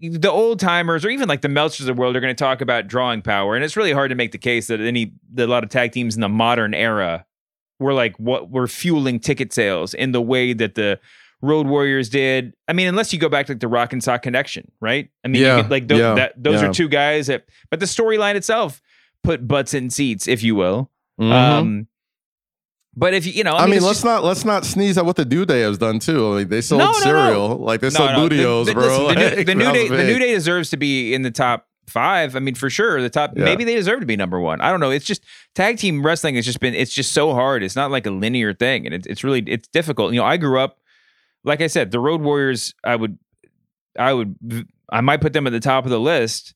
the old timers or even like the Melchers of the world are going to talk about drawing power, and it's really hard to make the case that any that a lot of tag teams in the modern era were like what were fueling ticket sales in the way that the Road Warriors did. I mean, unless you go back to like the Rock and Sock Connection, right? I mean, Yeah, could, like tho- yeah, that, those yeah. are two guys that, but the storyline itself put butts in seats, if you will. Mhm. Um, but if you, you know, I mean, it's let's just- not let's not sneeze at what the New Day has done too. Like they sold No, no, no. cereal, like they sold no, the- Booty-O's, the- bro. listen, the, new, the new day, was the new day deserves to be in the top five. I mean, for sure, the top. Yeah. Maybe they deserve to be number one. I don't know. It's just tag team wrestling has just been. It's just so hard. It's not like a linear thing, and it's it's really it's difficult. You know, I grew up, like I said, the Road Warriors. I would, I would, I might put them at the top of the list,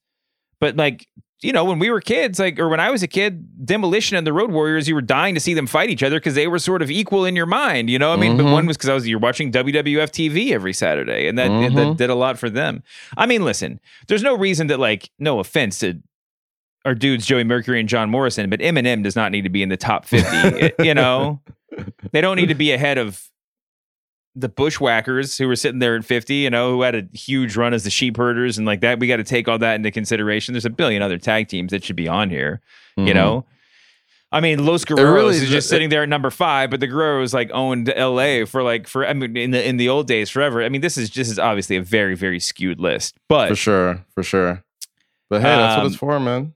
but like. You know, when we were kids, like, or when I was a kid, Demolition and the Road Warriors, you were dying to see them fight each other because they were sort of equal in your mind. You know, I mean, but Mhm. one was because I was you're watching WWF TV every Saturday, and that that Mhm. did a lot for them. I mean, listen, there's no reason that like, no offense to our dudes Joey Mercury and John Morrison, but MNM does not need to be in the top fifty. You know, they don't need to be ahead of the Bushwhackers who were sitting there at 50, you know, who had a huge run as the sheep herders and like that. We got to take all that into consideration. There's a billion other tag teams that should be on here, you Mhm. know. I mean, Los Guerreros really- is just sitting there at number five, but the Guerreros like owned LA for like for I mean in the in the old days forever. I mean, this is just is obviously a very very skewed list, but for sure, for sure. But hey, that's what Um, it's for, man.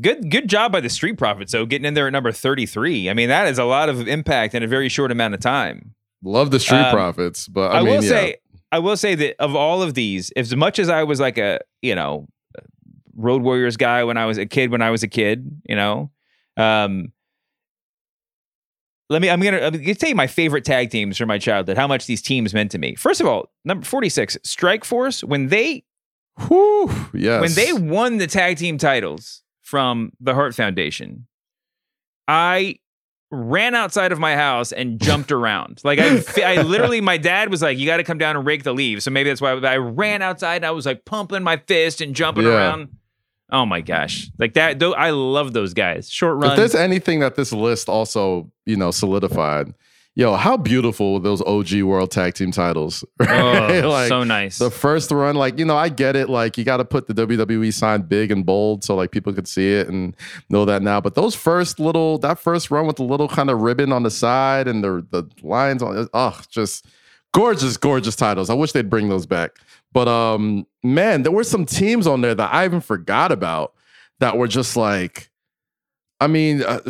Good good job by the Street Profits though, getting in there at number 33. I mean, that is a lot of impact in a very short amount of time. Love the Street um, Profits, but I, I, mean, will yeah. say I will say that of all of these, as much as I was like a, you know, Road Warriors guy when I was a kid when I was a kid, you know, um let me I'm gonna, I'm gonna tell you my favorite tag teams from my childhood, how much these teams meant to me. First of all, number 46, Strike Force, when they Whew, yes. when they won the tag team titles from the Hart Foundation, I ran outside of my house and jumped around. Like I, I literally, my dad was like, "You got to come down and rake the leaves." So maybe that's why I ran outside and I was like pumping my fist and jumping Yeah. around. Oh my gosh, like that! Though I love those guys. Short run. If there's anything that this list also, you know, solidified, yo, how beautiful those OG World Tag Team titles. right? Oh, so nice. The first run, like, you know, I get it. Like, you got to put the WWE sign big and bold so like people could see it and know that now. But those first little, that first run with the little kind of ribbon on the side and the the lines on, oh, just gorgeous, gorgeous titles. I wish they'd bring those back. But um, man, there were some teams on there that I even forgot about that were just like, I mean, uh,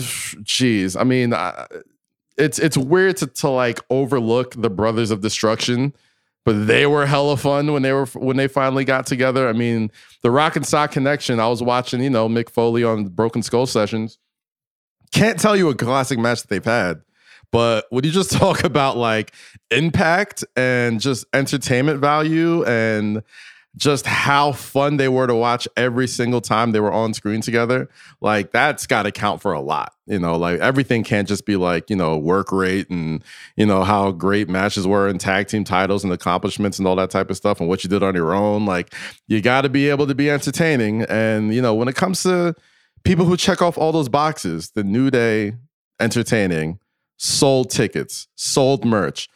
geez, I mean, uh, it's it's weird to to like overlook the Brothers of Destruction, but they were hella fun when they were when they finally got together. I mean, the Rock and Sock connection. I was watching, you know, Mick Foley on Broken Skull sessions. Can't tell you a classic match that they've had. But would you just talk about like impact and just entertainment value and just how fun they were to watch every single time they were on screen together? Like that's got to count for a lot. You know, like everything can't just be like, you know, work rate and, you know, how great matches were and tag team titles and accomplishments and all that type of stuff and what you did on your own. Like you got to be able to be entertaining. And, you know, when it comes to people who check off all those boxes, the New Day entertaining, sold tickets, sold merch,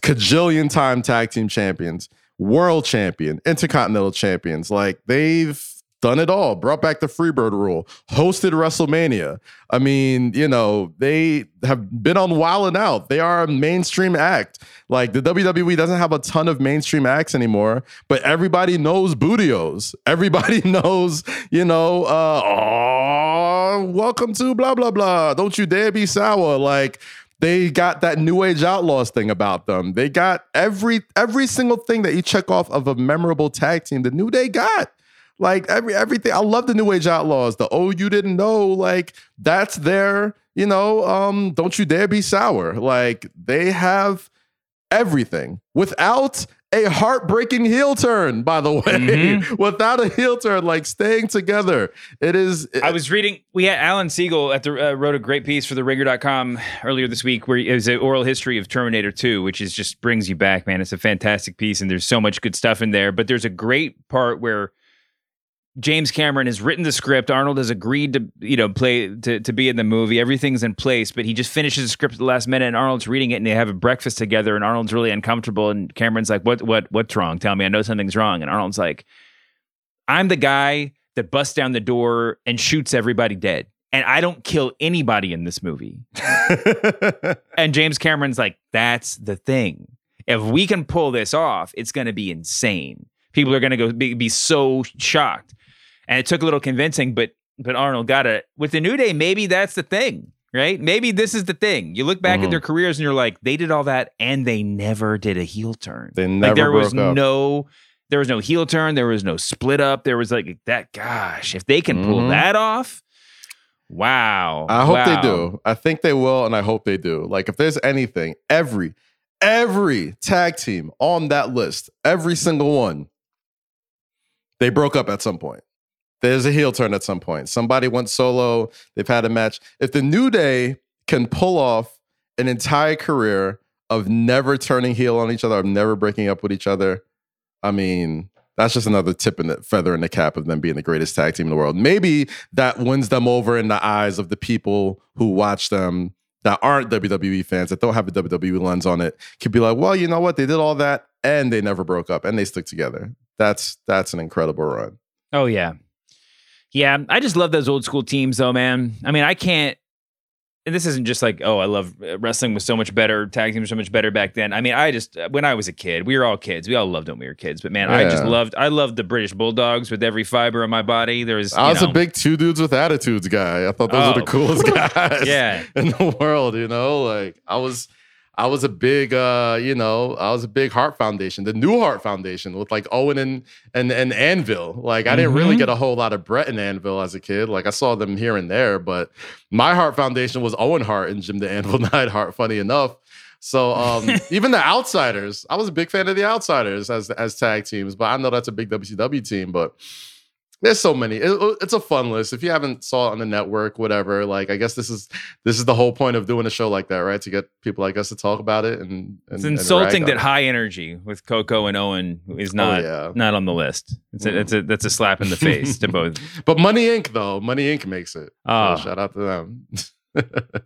cajillion time tag team champions, world champion, intercontinental champions. Like they've done it all, brought back the Freebird rule, hosted WrestleMania. I mean, you know, they have been on Wild and Out. They are a mainstream act. Like the WWE doesn't have a ton of mainstream acts anymore, but everybody knows Booty-O's. Everybody knows, you know, uh, oh, welcome to blah, blah, blah. Don't you dare be sour. Like, they got that new age outlaws thing about them. They got every every single thing that you check off of a memorable tag team. The New Day got like every everything. I love the New Age Outlaws. The oh you didn't know like that's their you know um don't you dare be sour. Like they have everything without a heartbreaking heel turn, by the way. Mm-hmm. Without a heel turn, like staying together. It is. It, I was reading, we had Alan Siegel at the uh, wrote a great piece for the ringer.com earlier this week where it was an oral history of Terminator 2, which is just brings you back, man. It's a fantastic piece and there's so much good stuff in there. But there's a great part where James Cameron has written the script. Arnold has agreed to, you know, play to, to be in the movie. Everything's in place, but he just finishes the script at the last minute and Arnold's reading it and they have a breakfast together and Arnold's really uncomfortable and Cameron's like, What what what's wrong? Tell me, I know something's wrong. And Arnold's like, I'm the guy that busts down the door and shoots everybody dead. And I don't kill anybody in this movie. and James Cameron's like, that's the thing. If we can pull this off, it's gonna be insane. People are gonna go be, be so shocked and it took a little convincing, but but Arnold got it. With the New Day, maybe that's the thing, right? Maybe this is the thing. You look back mm-hmm. at their careers and you're like, they did all that and they never did a heel turn. They never like there was up. no there was no heel turn, there was no split up, there was like that gosh, if they can pull mm-hmm. that off, wow. I hope wow. they do. I think they will and I hope they do. Like if there's anything, every every tag team on that list, every single one, they broke up at some point. There's a heel turn at some point. Somebody went solo. They've had a match. If the New Day can pull off an entire career of never turning heel on each other, of never breaking up with each other, I mean, that's just another tip the feather in the cap of them being the greatest tag team in the world. Maybe that wins them over in the eyes of the people who watch them that aren't WWE fans, that don't have a WWE lens on it, could be like, well, you know what? They did all that and they never broke up and they stick together. That's that's an incredible run. Oh yeah. Yeah, I just love those old school teams, though, man. I mean, I can't. And this isn't just like, oh, I love uh, wrestling was so much better, tag teams were so much better back then. I mean, I just uh, when I was a kid, we were all kids. We all loved when we were kids. But man, yeah. I just loved, I loved the British Bulldogs with every fiber of my body. There was, I was know, a big two dudes with attitudes guy. I thought those oh, were the oh. coolest guys, yeah. in the world. You know, like I was. I was a big, uh, you know, I was a big Hart Foundation, the New Hart Foundation with like Owen and and and Anvil. Like I didn't really mm-hmm. get a whole lot of Bret and Anvil as a kid. Like I saw them here and there, but my Hart Foundation was Owen Hart and Jim the Anvil Neidhart. Funny enough. So um, even the Outsiders, I was a big fan of the Outsiders as as tag teams, but I know that's a big WCW team, but there's so many it, it's a fun list if you haven't saw it on the network whatever like i guess this is this is the whole point of doing a show like that right to get people like us to talk about it and, and it's insulting that high energy with Koko and owen is not oh, yeah. not on the list it's a, it's a that's a slap in the face to both but money inc though money inc makes it oh. So shout out to them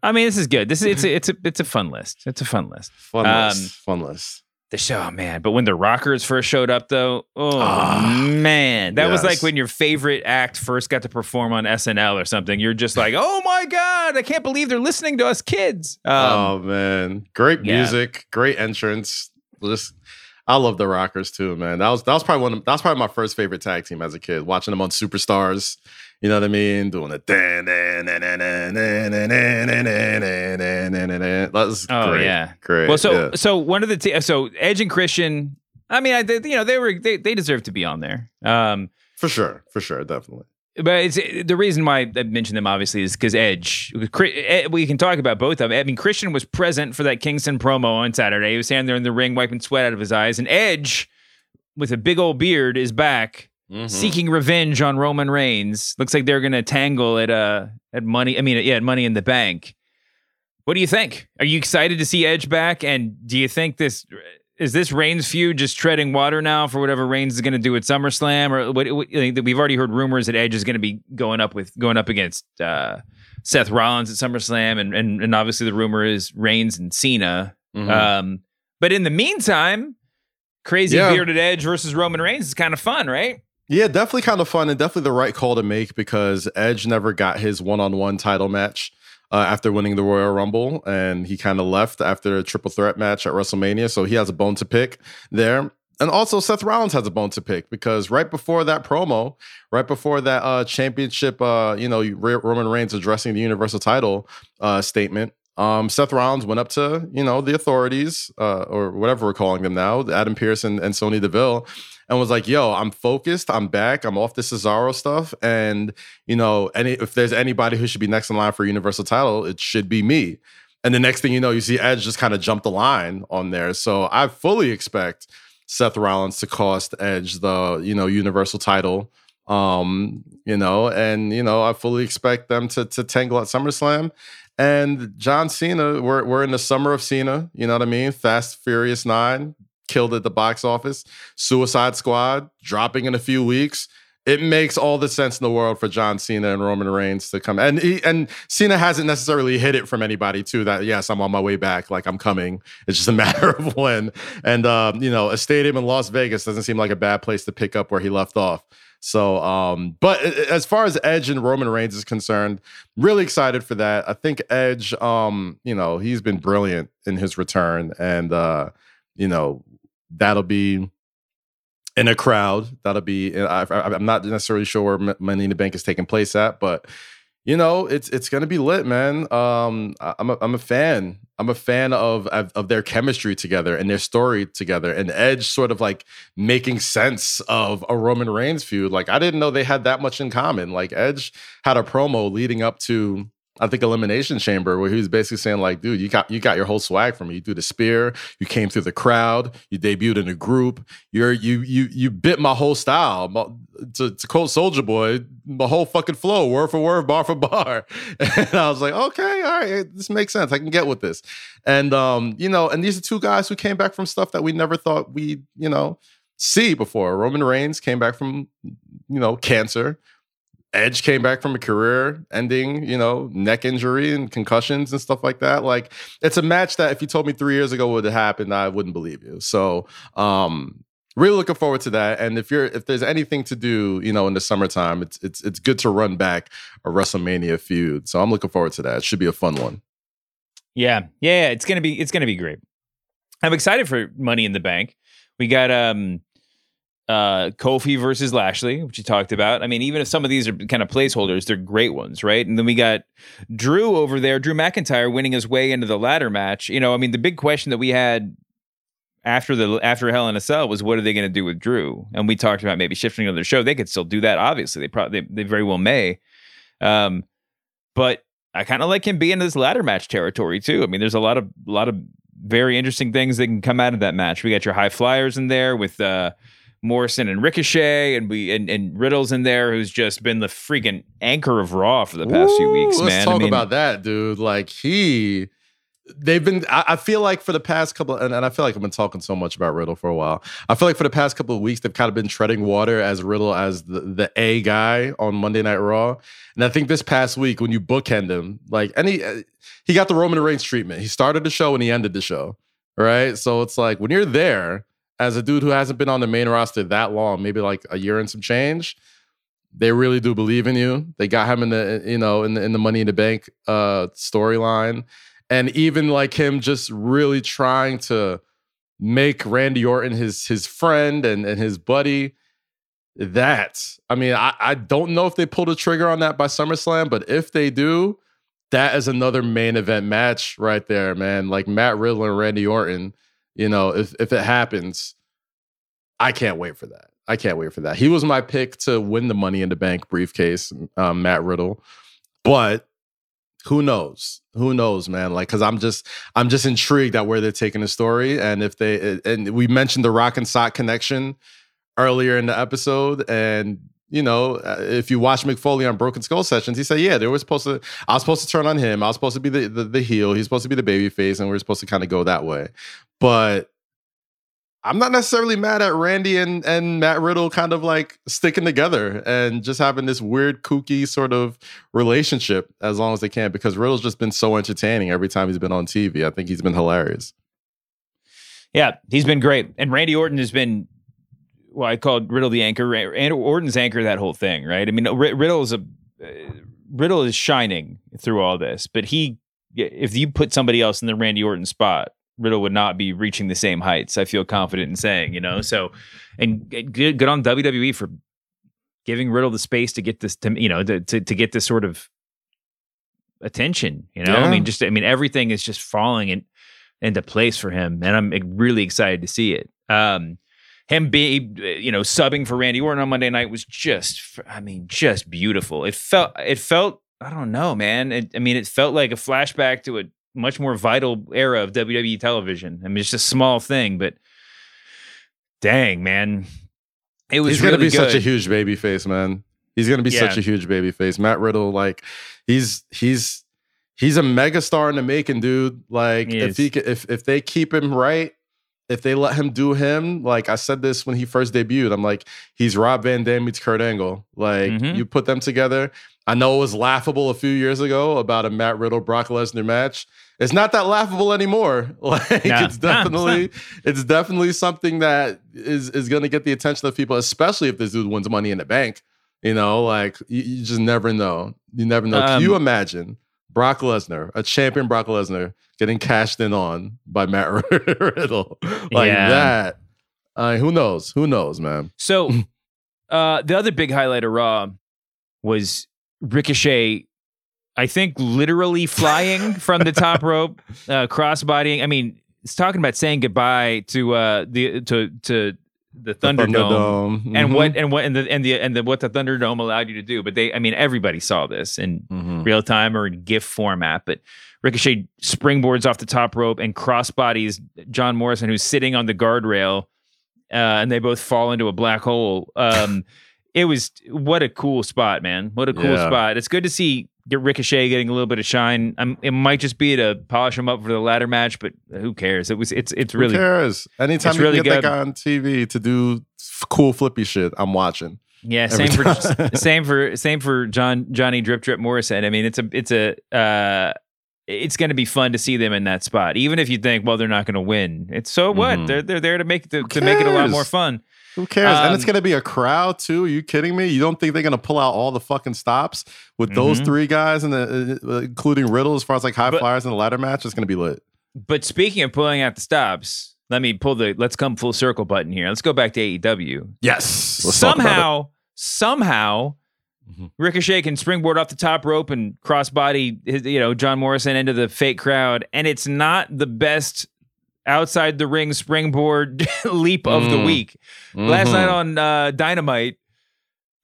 I mean, this is good. This is it's a it's a it's a fun list. It's a fun list. Fun um, list. Fun list the show, oh, man. But when the Rockers first showed up, though, oh uh, man, that yes. was like when your favorite act first got to perform on SNL or something. You're just like, oh my god, I can't believe they're listening to us kids. Um, oh man, great music, yeah. great entrance. Just I love the Rockers too, man. That was that was probably one. Of, that was probably my first favorite tag team as a kid. Watching them on Superstars, you know what I mean? Doing it. That was Oh great. yeah, great. Well, so yeah. so one of the t- so Edge and Christian. I mean, I they, you know they were they they deserve to be on there. Um, for sure, for sure, definitely. But it's the reason why I mentioned them obviously is because Edge. We can talk about both of them. I mean, Christian was present for that Kingston promo on Saturday. He was standing there in the ring, wiping sweat out of his eyes, and Edge, with a big old beard, is back seeking revenge on Roman Reigns. Looks like they're going to tangle at uh at money. I mean, yeah, at Money in the Bank. What do you think? Are you excited to see Edge back? And do you think this is this Reigns feud just treading water now for whatever Reigns is going to do at SummerSlam? Or what, what, we've already heard rumors that Edge is going to be going up with going up against uh, Seth Rollins at SummerSlam, and, and and obviously the rumor is Reigns and Cena. Mhm. Um, but in the meantime, crazy Yeah. bearded Edge versus Roman Reigns is kind of fun, right? Yeah, definitely kind of fun and definitely the right call to make because Edge never got his one-on-one title match uh, after winning the Royal Rumble, and he kind of left after a triple threat match at WrestleMania. So he has a bone to pick there. And also Seth Rollins has a bone to pick because right before that promo, right before that uh, championship, uh, you know, Roman Reigns addressing the Universal title uh, statement, um, Seth Rollins went up to, you know, the authorities uh, or whatever we're calling them now, Adam Pearce and, and Sonya Deville, and was like, yo, I'm focused. I'm back. I'm off the Cesaro stuff. And, you know, any if there's anybody who should be next in line for a Universal title, it should be me. And the next thing you know, you see Edge just kind of jump the line on there. So I fully expect Seth Rollins to cost Edge the, you know, Universal title. Um, you know, and you know, I fully expect them to to tangle at SummerSlam. And John Cena, we're we're in the summer of Cena, you know what I mean? Fast Furious 9 killed at the box office. Suicide Squad dropping in a few weeks. It makes all the sense in the world for John Cena and Roman Reigns to come. And he, and Cena hasn't necessarily hit it from anybody too that yes, I'm on my way back, like I'm coming. It's just a matter of when. And um, you know, a stadium in Las Vegas doesn't seem like a bad place to pick up where he left off. So, um, but as far as Edge and Roman Reigns is concerned, really excited for that. I think Edge, um, you know, he's been brilliant in his return, and uh, you know, that'll be in a crowd. That'll be. I, I'm not necessarily sure where Money in the Bank is taking place at, but you know, it's it's gonna be lit, man. Um, I'm a, I'm a fan. I'm a fan of of their chemistry together and their story together, and Edge sort of like making sense of a Roman Reigns feud. Like I didn't know they had that much in common. Like Edge had a promo leading up to. I think Elimination Chamber, where he was basically saying, like, dude, you got you got your whole swag from me. You threw the spear, you came through the crowd, you debuted in a group, you're you you you bit my whole style. My- to, to quote Soulja Boy, the whole fucking flow, word for word, bar for bar. And I was like, okay, all right, this makes sense. I can get with this. And um, you know, and these are two guys who came back from stuff that we never thought we'd, you know, see before. Roman Reigns came back from, you know, cancer. Edge came back from a career ending, you know, neck injury and concussions and stuff like that. Like it's a match that if you told me three years ago would have happened, I wouldn't believe you. So um really looking forward to that. And if you're if there's anything to do, you know, in the summertime, it's it's it's good to run back a WrestleMania feud. So I'm looking forward to that. It should be a fun one. Yeah, yeah, it's gonna be it's gonna be great. I'm excited for Money in the Bank. We got um uh Kofi versus Lashley, which you talked about. I mean, even if some of these are kind of placeholders, they're great ones, right? And then we got Drew over there, Drew McIntyre winning his way into the ladder match. You know, I mean, the big question that we had after the after Hell in a Cell was what are they going to do with Drew? And we talked about maybe shifting to the show. They could still do that. Obviously, they probably they, they very well may. Um, but I kind of like him being in this ladder match territory too. I mean, there's a lot of a lot of very interesting things that can come out of that match. We got your high flyers in there with uh, Morrison and Ricochet, and we and, and Riddle's in there, who's just been the freaking anchor of Raw for the past few weeks, Let's man. talk I mean, about that, dude. Like he, they've been. I, I feel like for the past couple, and, and I feel like I've been talking so much about Riddle for a while. I feel like for the past couple of weeks, they've kind of been treading water as Riddle as the, the A guy on Monday Night Raw. And I think this past week, when you bookend him, like any, uh, he got the Roman Reigns treatment. He started the show and he ended the show, right? So it's like when you're there as a dude who hasn't been on the main roster that long, maybe like a year and some change they really do believe in you. They got him in the you know in the in the Money in the Bank uh, storyline, and even like him just really trying to make Randy Orton his his friend and, and his buddy. That I mean, I, I don't know if they pulled a trigger on that by SummerSlam, but if they do, that is another main event match right there, man. Like Matt Riddle and Randy Orton. You know, if if it happens, I can't wait for that. I can't wait for that. He was my pick to win the Money in the Bank briefcase, um, Matt Riddle. But who knows? Who knows, man? Like, cause I'm just, I'm just intrigued at where they're taking the story. And if they, and we mentioned the Rock and Sock connection earlier in the episode, and you know, uh, if you watch Mick Foley on Broken Skull sessions, he said, yeah, they were supposed to, I was supposed to turn on him. I was supposed to be the the, the heel. He's supposed to be the baby face, and we are supposed to kind of go that way. But I'm not necessarily mad at Randy and, and Matt Riddle kind of like sticking together and just having this weird, kooky sort of relationship as long as they can because Riddle's just been so entertaining every time he's been on TV. I think he's been hilarious. Yeah, he's been great. And Randy Orton has been, well, I called Riddle the anchor. Randy Orton's anchor that whole thing, right? I mean, Riddle is a, uh, Riddle is shining through all this, but he, if you put somebody else in the Randy Orton spot, Riddle would not be reaching the same heights. I feel confident in saying, you know. So, and good, good on WWE for giving Riddle the space to get this, to you know, to to, to get this sort of attention. You know, yeah. I mean, just I mean, everything is just falling in, into place for him, and I'm really excited to see it. Um, him being, you know, subbing for Randy Orton on Monday night was just, I mean, just beautiful. It felt, it felt, I don't know, man. It, I mean, it felt like a flashback to a much more vital era of WWE television. I mean, it's just a small thing, but dang, man, it was. He's really gonna be good. such a huge baby face, man. He's gonna be yeah. such a huge baby face. Matt Riddle, like, he's he's he's a megastar in the making, dude. Like, he if he if if they keep him right. If they let him do him, like I said this when he first debuted, I'm like, he's Rob Van Dam meets Kurt Angle. Like mm-hmm. you put them together. I know it was laughable a few years ago about a Matt Riddle Brock Lesnar match it's not that laughable anymore. Like it's definitely it's definitely something that is is going to get the attention of people, especially if this dude wins money in the bank. You know, like you, you just never know. You never know. Um, Can you imagine Brock Lesnar, a champion Brock Lesnar, getting cashed in on by Matt Riddle like yeah. that? Uh, who knows? Who knows, man? So, uh, the other big highlight of Raw was Ricochet I think literally flying from the top rope, uh, crossbodying. I mean, it's talking about saying goodbye to uh, the to to the Thunderdome, the Thunderdome. Mm-hmm. and what and what and the and the and the what the Thunderdome allowed you to do. But they, I mean, everybody saw this in mm-hmm. real time or in GIF format. But Ricochet springboards off the top rope and crossbodies John Morrison, who's sitting on the guardrail, uh, and they both fall into a black hole. Um, it was what a cool spot, man! What a cool yeah. spot. It's good to see get Ricochet getting a little bit of shine. I'm, it might just be to polish him up for the ladder match, but who cares? It was it's it's really who cares. Anytime you really get good. that guy on TV to do f- cool flippy shit, I'm watching. Yeah, same for same for same for John Johnny Drip Drip Morrison. I mean, it's a it's a uh, it's going to be fun to see them in that spot, even if you think, well, they're not going to win. It's so what mm-hmm. they're they're there to make the, to make it a lot more fun. Who cares? Um, and it's um, going to be a crowd too. Are you kidding me? You don't think they're going to pull out all the fucking stops with mm-hmm. those three guys and the, uh, including Riddle as far as like high but, flyers in the ladder match? It's going to be lit. But speaking of pulling out the stops, let me pull the let's come full circle button here. Let's go back to AEW. Yes. somehow, somehow, mm-hmm. Ricochet can springboard off the top rope and crossbody, his, you know, John Morrison into the fake crowd, and it's not the best outside the ring springboard leap of mm. the week. Mm-hmm. Last night on uh, Dynamite,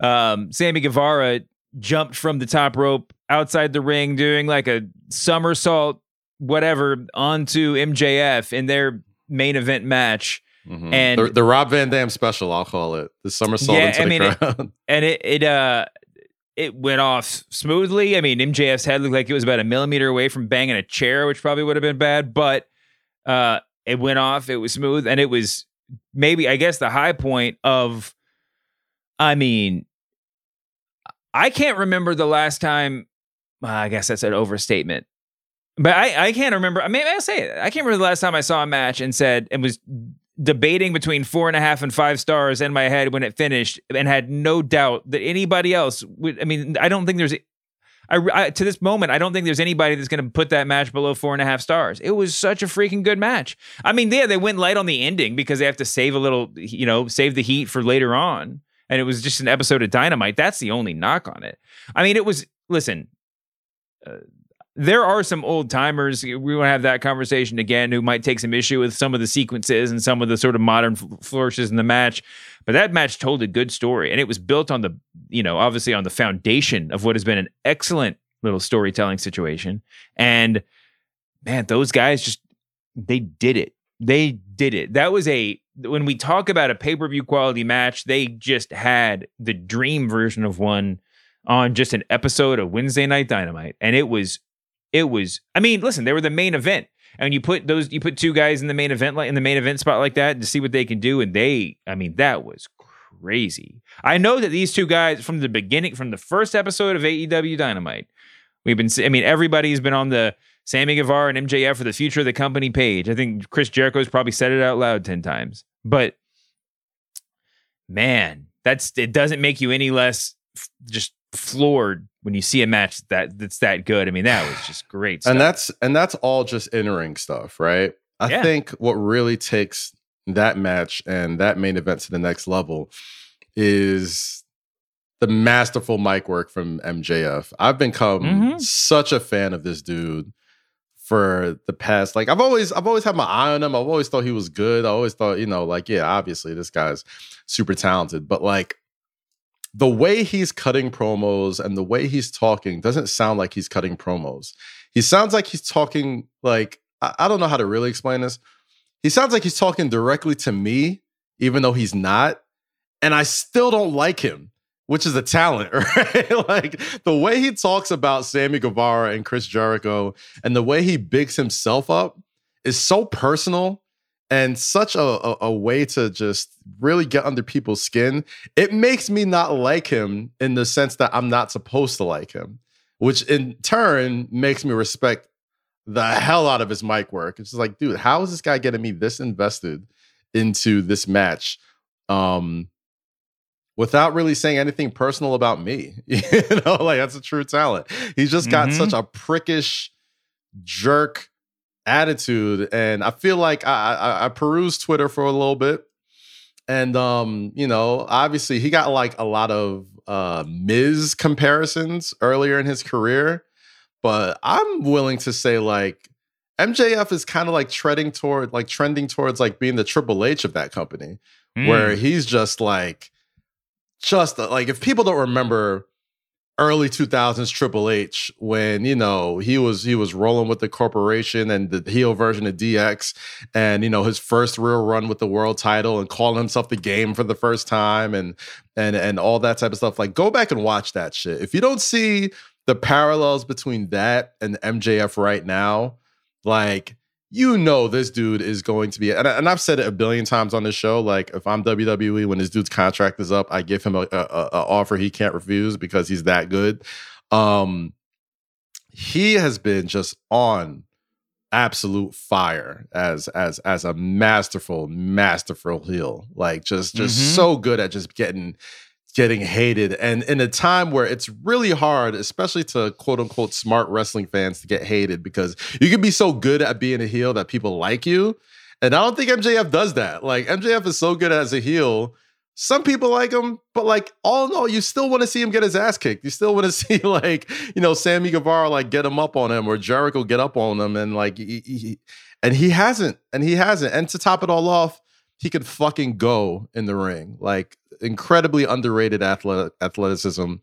um, Sammy Guevara jumped from the top rope outside the ring, doing like a somersault, whatever, onto MJF in their main event match. Mm-hmm. And the, the, Rob Van Dam special, I'll call it the somersault yeah, into I mean, the crowd. It, and it it uh it went off smoothly. I mean, MJF's head looked like it was about a millimeter away from banging a chair, which probably would have been bad. But uh, it went off. It was smooth, and it was maybe I guess the high point of. I mean, I can't remember the last time. Well, I guess that's an overstatement, but I I can't remember. I mean, I'll say it. I can't remember the last time I saw a match and said and was debating between four and a half and five stars in my head when it finished, and had no doubt that anybody else would. I mean, I don't think there's I, I, to this moment, I don't think there's anybody that's going to put that match below four and a half stars. It was such a freaking good match. I mean, yeah, they went light on the ending because they have to save a little, you know, save the heat for later on. And it was just an episode of Dynamite. That's the only knock on it. I mean, it was. Listen, uh, there are some old timers. We want to have that conversation again who might take some issue with some of the sequences and some of the sort of modern flourishes in the match. But that match told a good story, and it was built on the, you know, obviously on the foundation of what has been an excellent little storytelling situation. And man, those guys just they did it. They did it. That was a when we talk about a pay per view quality match, they just had the dream version of one on just an episode of Wednesday Night Dynamite, and it was, it was. I mean, listen, they were the main event, and you put those, you put two guys in the main event, like in the main event spot like that, to see what they can do, and they, I mean, that was crazy. I know that these two guys from the beginning, from the first episode of AEW Dynamite, we've been, I mean, everybody's been on the Sammy Guevara and MJF for the future of the company page. I think Chris Jericho's probably said it out loud ten times, but man, that's it doesn't make you any less just floored when you see a match that that's that good. I mean, that was just great. Stuff. And that's and that's all just in-ring stuff, right? I yeah. think what really takes that match and that main event to the next level is the masterful mic work from MJF. I've become mm-hmm. such a fan of this dude for the past like I've always I've always had my eye on him. I've always thought he was good. I always thought, you know, like yeah, obviously this guy's super talented, but like the way he's cutting promos and the way he's talking doesn't sound like he's cutting promos. He sounds like he's talking like I, I don't know how to really explain this. He sounds like he's talking directly to me, even though he's not. And I still don't like him, which is a talent, right? like the way he talks about Sammy Guevara and Chris Jericho and the way he bigs himself up is so personal and such a, a, a, way to just really get under people's skin. It makes me not like him in the sense that I'm not supposed to like him, which in turn makes me respect the hell out of his mic work. It's just like, dude, how is this guy getting me this invested into this match? Um, without really saying anything personal about me. you know, like that's a true talent. He's just got mm-hmm. such a prickish jerk attitude. And I feel like I, I, I perused Twitter for a little bit. And um, you know, obviously he got like a lot of uh Miz comparisons earlier in his career, but I'm willing to say like MJF is kind of like treading toward like trending towards like being the Triple H of that company, mm. where he's just like just like if people don't remember early 2000s Triple H when you know he was he was rolling with the corporation and the heel version of DX and you know his first real run with the world title and calling himself the game for the first time and and and all that type of stuff. Like go back and watch that shit. If you don't see the parallels between that and MJF right now like you know this dude is going to be and, and i've said it a billion times on this show like if i'm wwe when this dude's contract is up i give him a, a, a offer he can't refuse because he's that good um he has been just on absolute fire as as as a masterful masterful heel like just just mm-hmm. so good at just getting getting hated. And in a time where it's really hard, especially to quote unquote smart wrestling fans to get hated because you can be so good at being a heel that people like you. And I don't think MJF does that. Like MJF is so good as a heel. Some people like him, but like all in all, you still want to see him get his ass kicked. You still want to see like, you know, Sammy Guevara like get him up on him or Jericho get up on him. And like he, he and he hasn't, and he hasn't. And to top it all off, he could fucking go in the ring. Like incredibly underrated athletic, athleticism,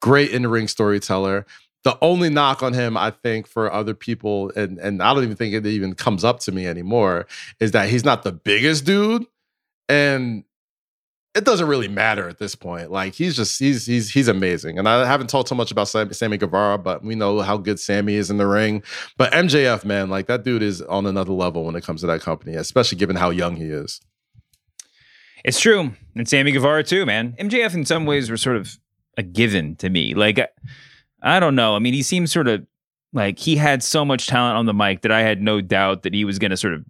great in ring storyteller. The only knock on him, I think, for other people, and and I don't even think it even comes up to me anymore, is that he's not the biggest dude, and it doesn't really matter at this point. Like he's just he's he's he's amazing. And I haven't talked so much about Sammy Guevara, but we know how good Sammy is in the ring. But MJF, man, like that dude is on another level when it comes to that company, especially given how young he is. It's true. And Sammy Guevara too, man. MJF in some ways were sort of a given to me. Like I, I don't know. I mean, he seems sort of like he had so much talent on the mic that I had no doubt that he was going to sort of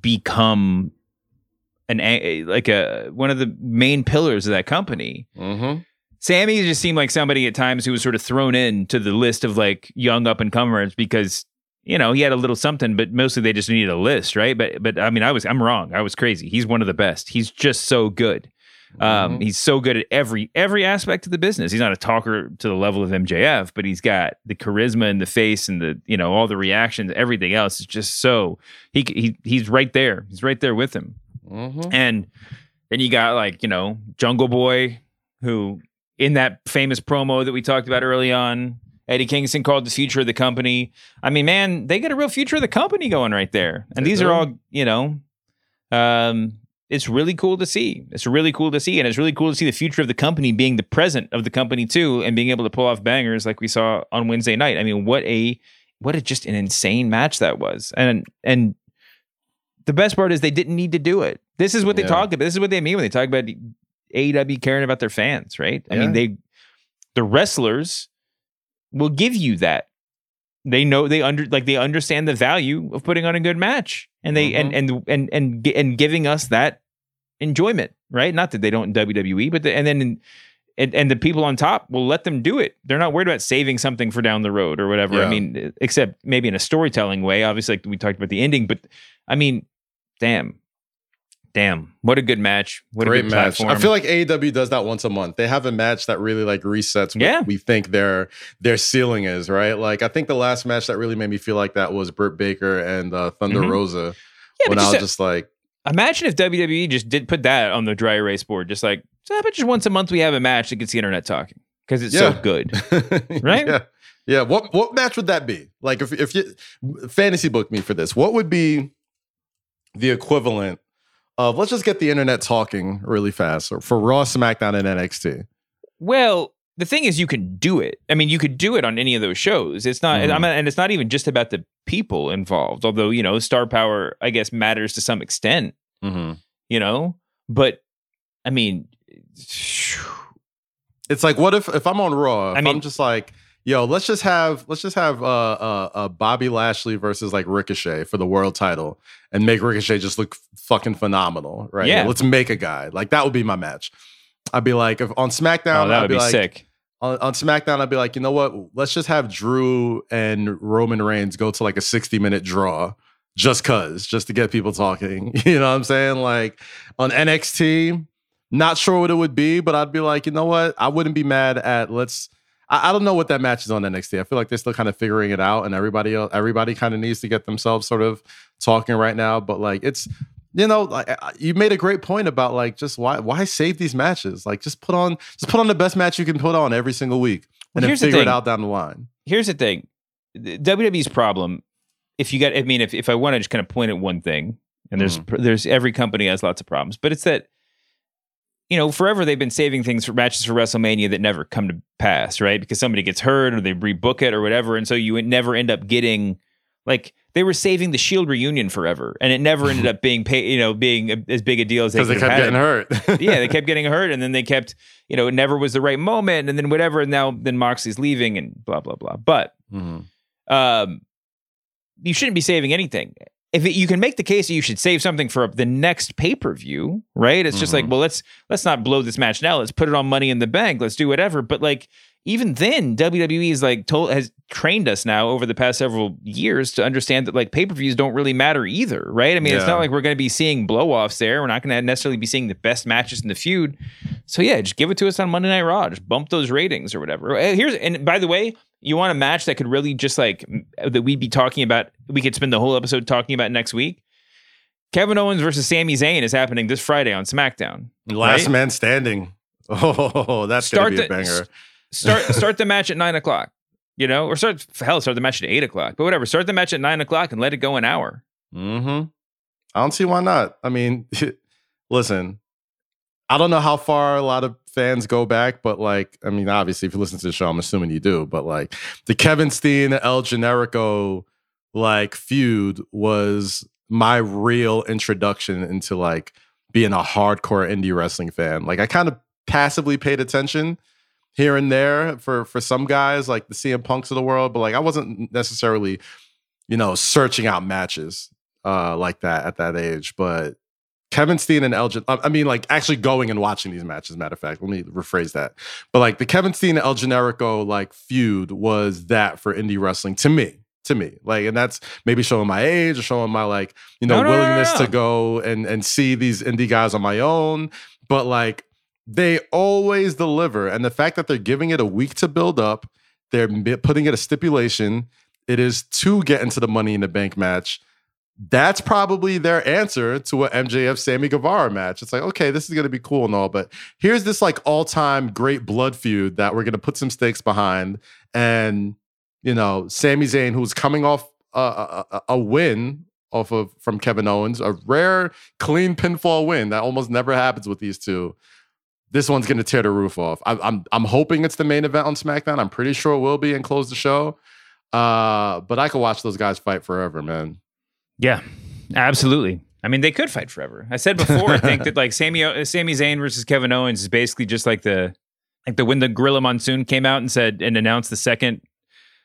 become an like a one of the main pillars of that company. Mm-hmm. Sammy just seemed like somebody at times who was sort of thrown in to the list of like young up and comers because you know he had a little something, but mostly they just needed a list, right? But but I mean, I was I'm wrong. I was crazy. He's one of the best. He's just so good. Um, he's so good at every every aspect of the business. He's not a talker to the level of MJF, but he's got the charisma and the face and the you know all the reactions, everything else is just so he he he's right there. He's right there with him. And then you got like you know Jungle Boy, who in that famous promo that we talked about early on, Eddie Kingston called the future of the company. I mean, man, they got a real future of the company going right there. And They these do. are all you know. Um, it's really cool to see. It's really cool to see, and it's really cool to see the future of the company being the present of the company too, and being able to pull off bangers like we saw on Wednesday night. I mean, what a what a just an insane match that was, and and the best part is they didn't need to do it. This is what they Yeah. talk about. This is what they mean when they talk about AEW caring about their fans, right? I mean, they the wrestlers will give you that. They know they under like they understand the value of putting on a good match, and they and mm-hmm. and and and and giving us that enjoyment, right? Not that they don't in WWE, but the, and then in, and and the people on top will let them do it. They're not worried about saving something for down the road or whatever. I mean, except maybe in a storytelling way. Obviously, like we talked about the ending, but I mean, damn, damn, what a good match! What Great a good match. platform. I feel like AEW does that once a month. They have a match that really like resets what Yeah. we think their their ceiling is, right? Like I think the last match that really made me feel like that was Britt Baker and uh, Thunder Mhm. Rosa. Yeah, when but I was just a- just like, Imagine if WWE just did put that on the dry erase board, just like, so how about just once a month we have a match that gets the internet talking because it's so good, right? yeah, yeah. What what match would that be? Like if if you fantasy book me for this, what would be the equivalent of let's just get the internet talking really fast for Raw, SmackDown, and NXT? Well, the thing is, you can do it. I mean, you could do it on any of those shows. It's not, Mhm. Mean, and it's not even just about the people involved. Although you know, star power, I guess, matters to some extent. Mm-hmm. You know, but I mean, It's like what if if I'm on Raw, if I mean- am just like, yo, let's just have let's just have uh, uh uh Bobby Lashley versus like Ricochet for the world title and make Ricochet just look fucking phenomenal, right? Yeah. let's make a guy like that would be my match. I'd be like, if on SmackDown, oh, that I'd would be, be like, sick. On, on SmackDown, I'd be like, you know what? Let's just have Drew and Roman Reigns go to like a 60 minute draw just cuz, just to get people talking. You know what I'm saying? Like on NXT, not sure what it would be, but I'd be like, you know what? I wouldn't be mad at let's I, I don't know what that match is on NXT. I feel like they're still kind of figuring it out, and everybody else, everybody kind of needs to get themselves sort of talking right now. But like, it's you know, like you made a great point about like just why why save these matches? Like, just put on just put on the best match you can put on every single week, Well, and then here's the figure it out down the line. Here's the thing: WWE's problem. If you got, I mean, if if I want to just kind of point at one thing, and there's Mm-hmm. there's every company has lots of problems, but it's that you know forever they've been saving things for matches for WrestleMania that never come to pass, right? Because somebody gets hurt or they rebook it or whatever, and so you would never end up getting like they were saving the Shield reunion forever, and it never ended up being pay, you know, being a, as big a deal as they they kept getting it. hurt. yeah, they kept getting hurt, and then they kept, you know, it never was the right moment, and then whatever. And now then Moxley's leaving, and blah blah blah. But um, you shouldn't be saving anything. If it, you can make the case that you should save something for the next pay per view, right? It's just like, mm-hmm. well, let's let's not blow this match now. Let's put it on Money in the Bank. Let's do whatever. But like, even then, WWE is like told has trained us now over the past several years to understand that like pay per views don't really matter either, right? I mean, it's not like we're going to be seeing blow offs there. We're not going to necessarily be seeing the best matches in the feud. So yeah, just give it to us on Monday Night Raw. Just bump those ratings or whatever. Uh, Here's and by the way, you want a match that could really just like that we'd be talking about. We could spend the whole episode talking about next week. Kevin Owens versus Sami Zayn is happening this Friday on SmackDown. Last right? man standing. Oh, that's Start gonna be a the- banger. Start start the match at nine o'clock. You know, or start hell start the match at eight o'clock. But whatever, start the match at nine o'clock and let it go an hour. Mm-hmm. I don't see why not. I mean, listen, I don't know how far a lot of fans go back, but like, I mean, obviously, if you listen to the show, I'm assuming you do. But like, the Kevin Steen El Generico like feud was my real introduction into like being a hardcore indie wrestling fan. Like, I kind of passively paid attention here and there for for some guys like the CM Punks of the world, but like I wasn't necessarily, you know, searching out matches uh like that at that age. But Kevin Steen and El. Gen- I mean, like actually going and watching these matches. Matter of fact, let me rephrase that. But like the Kevin Steen and El Generico like feud was that for indie wrestling to me. To me, like, and that's maybe showing my age or showing my like, you know, No, no, no, willingness no, to go and and see these indie guys on my own. But like, they always deliver, and the fact that they're giving it a week to build up, they're putting it a stipulation. It is to get into the Money in the Bank match that's probably their answer to an MJF Sammy Guevara match. It's like, okay, this is going to be cool and all, but here's this like all time great blood feud that we're going to put some stakes behind. And, you know, Sami Zayn, who's coming off a, a, a- a win off of from Kevin Owens, a rare clean pinfall win that almost never happens with these two. This one's going to tear the roof off. I, I'm I'm hoping it's the main event on SmackDown. I'm pretty sure it will be and close the show. Uh, but I could watch those guys fight forever, man. Yeah, absolutely. I mean, they could fight forever. I said before, I think that like Sammy Sami Zayn versus Kevin Owens is basically just like the like the when the Gorilla Monsoon came out and said and announced the second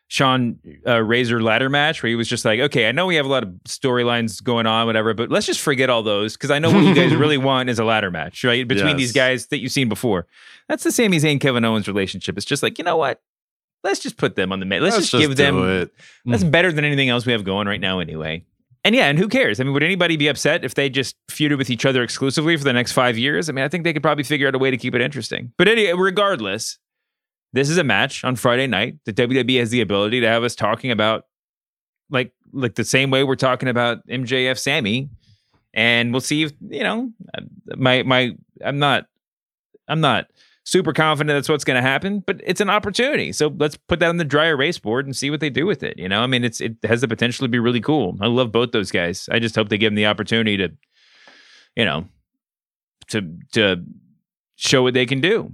Shawn uh, Razor ladder match, where he was just like, okay, I know we have a lot of storylines going on, whatever, but let's just forget all those because I know what you guys really want is a ladder match, right? Between Yes. these guys that you've seen before. That's the Sami Zayn Kevin Owens relationship. It's just like you know what. Let's just put them on the mat. Let's, Let's just, give them. it. That's better than anything else we have going right now, anyway. And yeah, and who cares? I mean, would anybody be upset if they just feuded with each other exclusively for the next five years? I mean, I think they could probably figure out a way to keep it interesting. But anyway, regardless, this is a match on Friday night. The WWE has the ability to have us talking about like like the same way we're talking about MJF Sammy, and we'll see if you know uh, my my I'm not I'm not super confident that's what's going to happen, but it's an opportunity. So let's put that on the dry erase board and see what they do with it. You know, I mean, it's it has the potential to be really cool. I love both those guys. I just hope they give them the opportunity to, you know, to to show what they can do.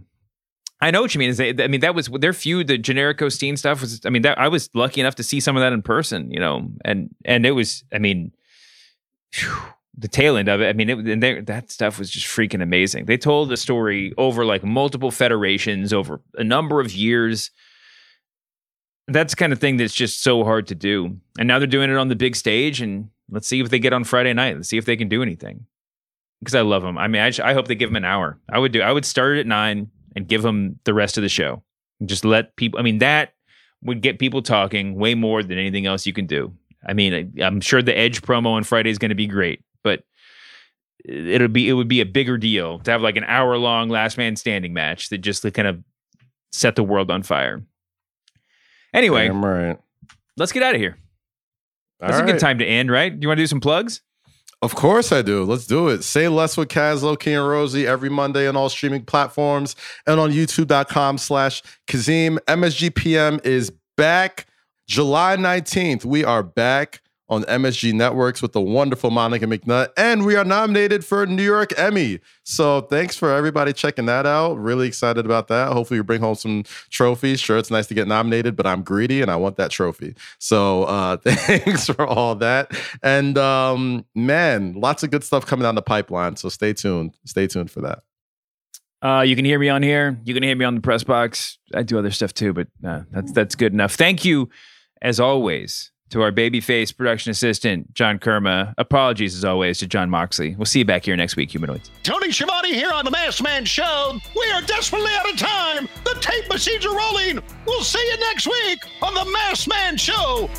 I know what you mean. Is they, I mean that was their feud. The Generico Steen stuff was. I mean that I was lucky enough to see some of that in person. You know, and and it was. I mean, phew, the tail end of it. I mean, it, and they, that stuff was just freaking amazing. They told the story over like multiple federations over a number of years. That's the kind of thing that's just so hard to do. And now they're doing it on the big stage. And let's see if they get on Friday night. Let's see if they can do anything. Because I love them. I mean, I hope they give them an hour. I would do. I would start at nine and give them the rest of the show. And just let people. I mean, that would get people talking way more than anything else you can do. I mean, I, I'm sure the Edge promo on Friday is going to be great, but it'll be it would be a bigger deal to have like an hour long last man standing match that just kind of set the world on fire. Anyway, Damn right. let's get out of here. That's All a good time to end, right? Do you want to do some plugs? Of course I do. Let's do it. Say less with Kaz, Key and Rosie every Monday on all streaming platforms and on youtube.com slash Kazeem. MSGPM is back July 19th. We are back on MSG Networks with the wonderful Monica McNutt, and we are nominated for a New York Emmy. So thanks for everybody checking that out. Really excited about that. Hopefully, we bring home some trophies. Sure, it's nice to get nominated, but I'm greedy and I want that trophy. So uh, thanks for all that. And um, man, lots of good stuff coming down the pipeline. So stay tuned. Stay tuned for that. Uh, you can hear me on here. You can hear me on the press box. I do other stuff too, but uh, that's that's good enough. Thank you, as always, to our babyface production assistant John Kermah. Apologies as always to Jon Moxley. We'll see you back here next week, humanoids. Tony Schiavone here on the Masked Man Show. We are desperately out of time. The tape machines are rolling. We'll see you next week on the Masked Man Show.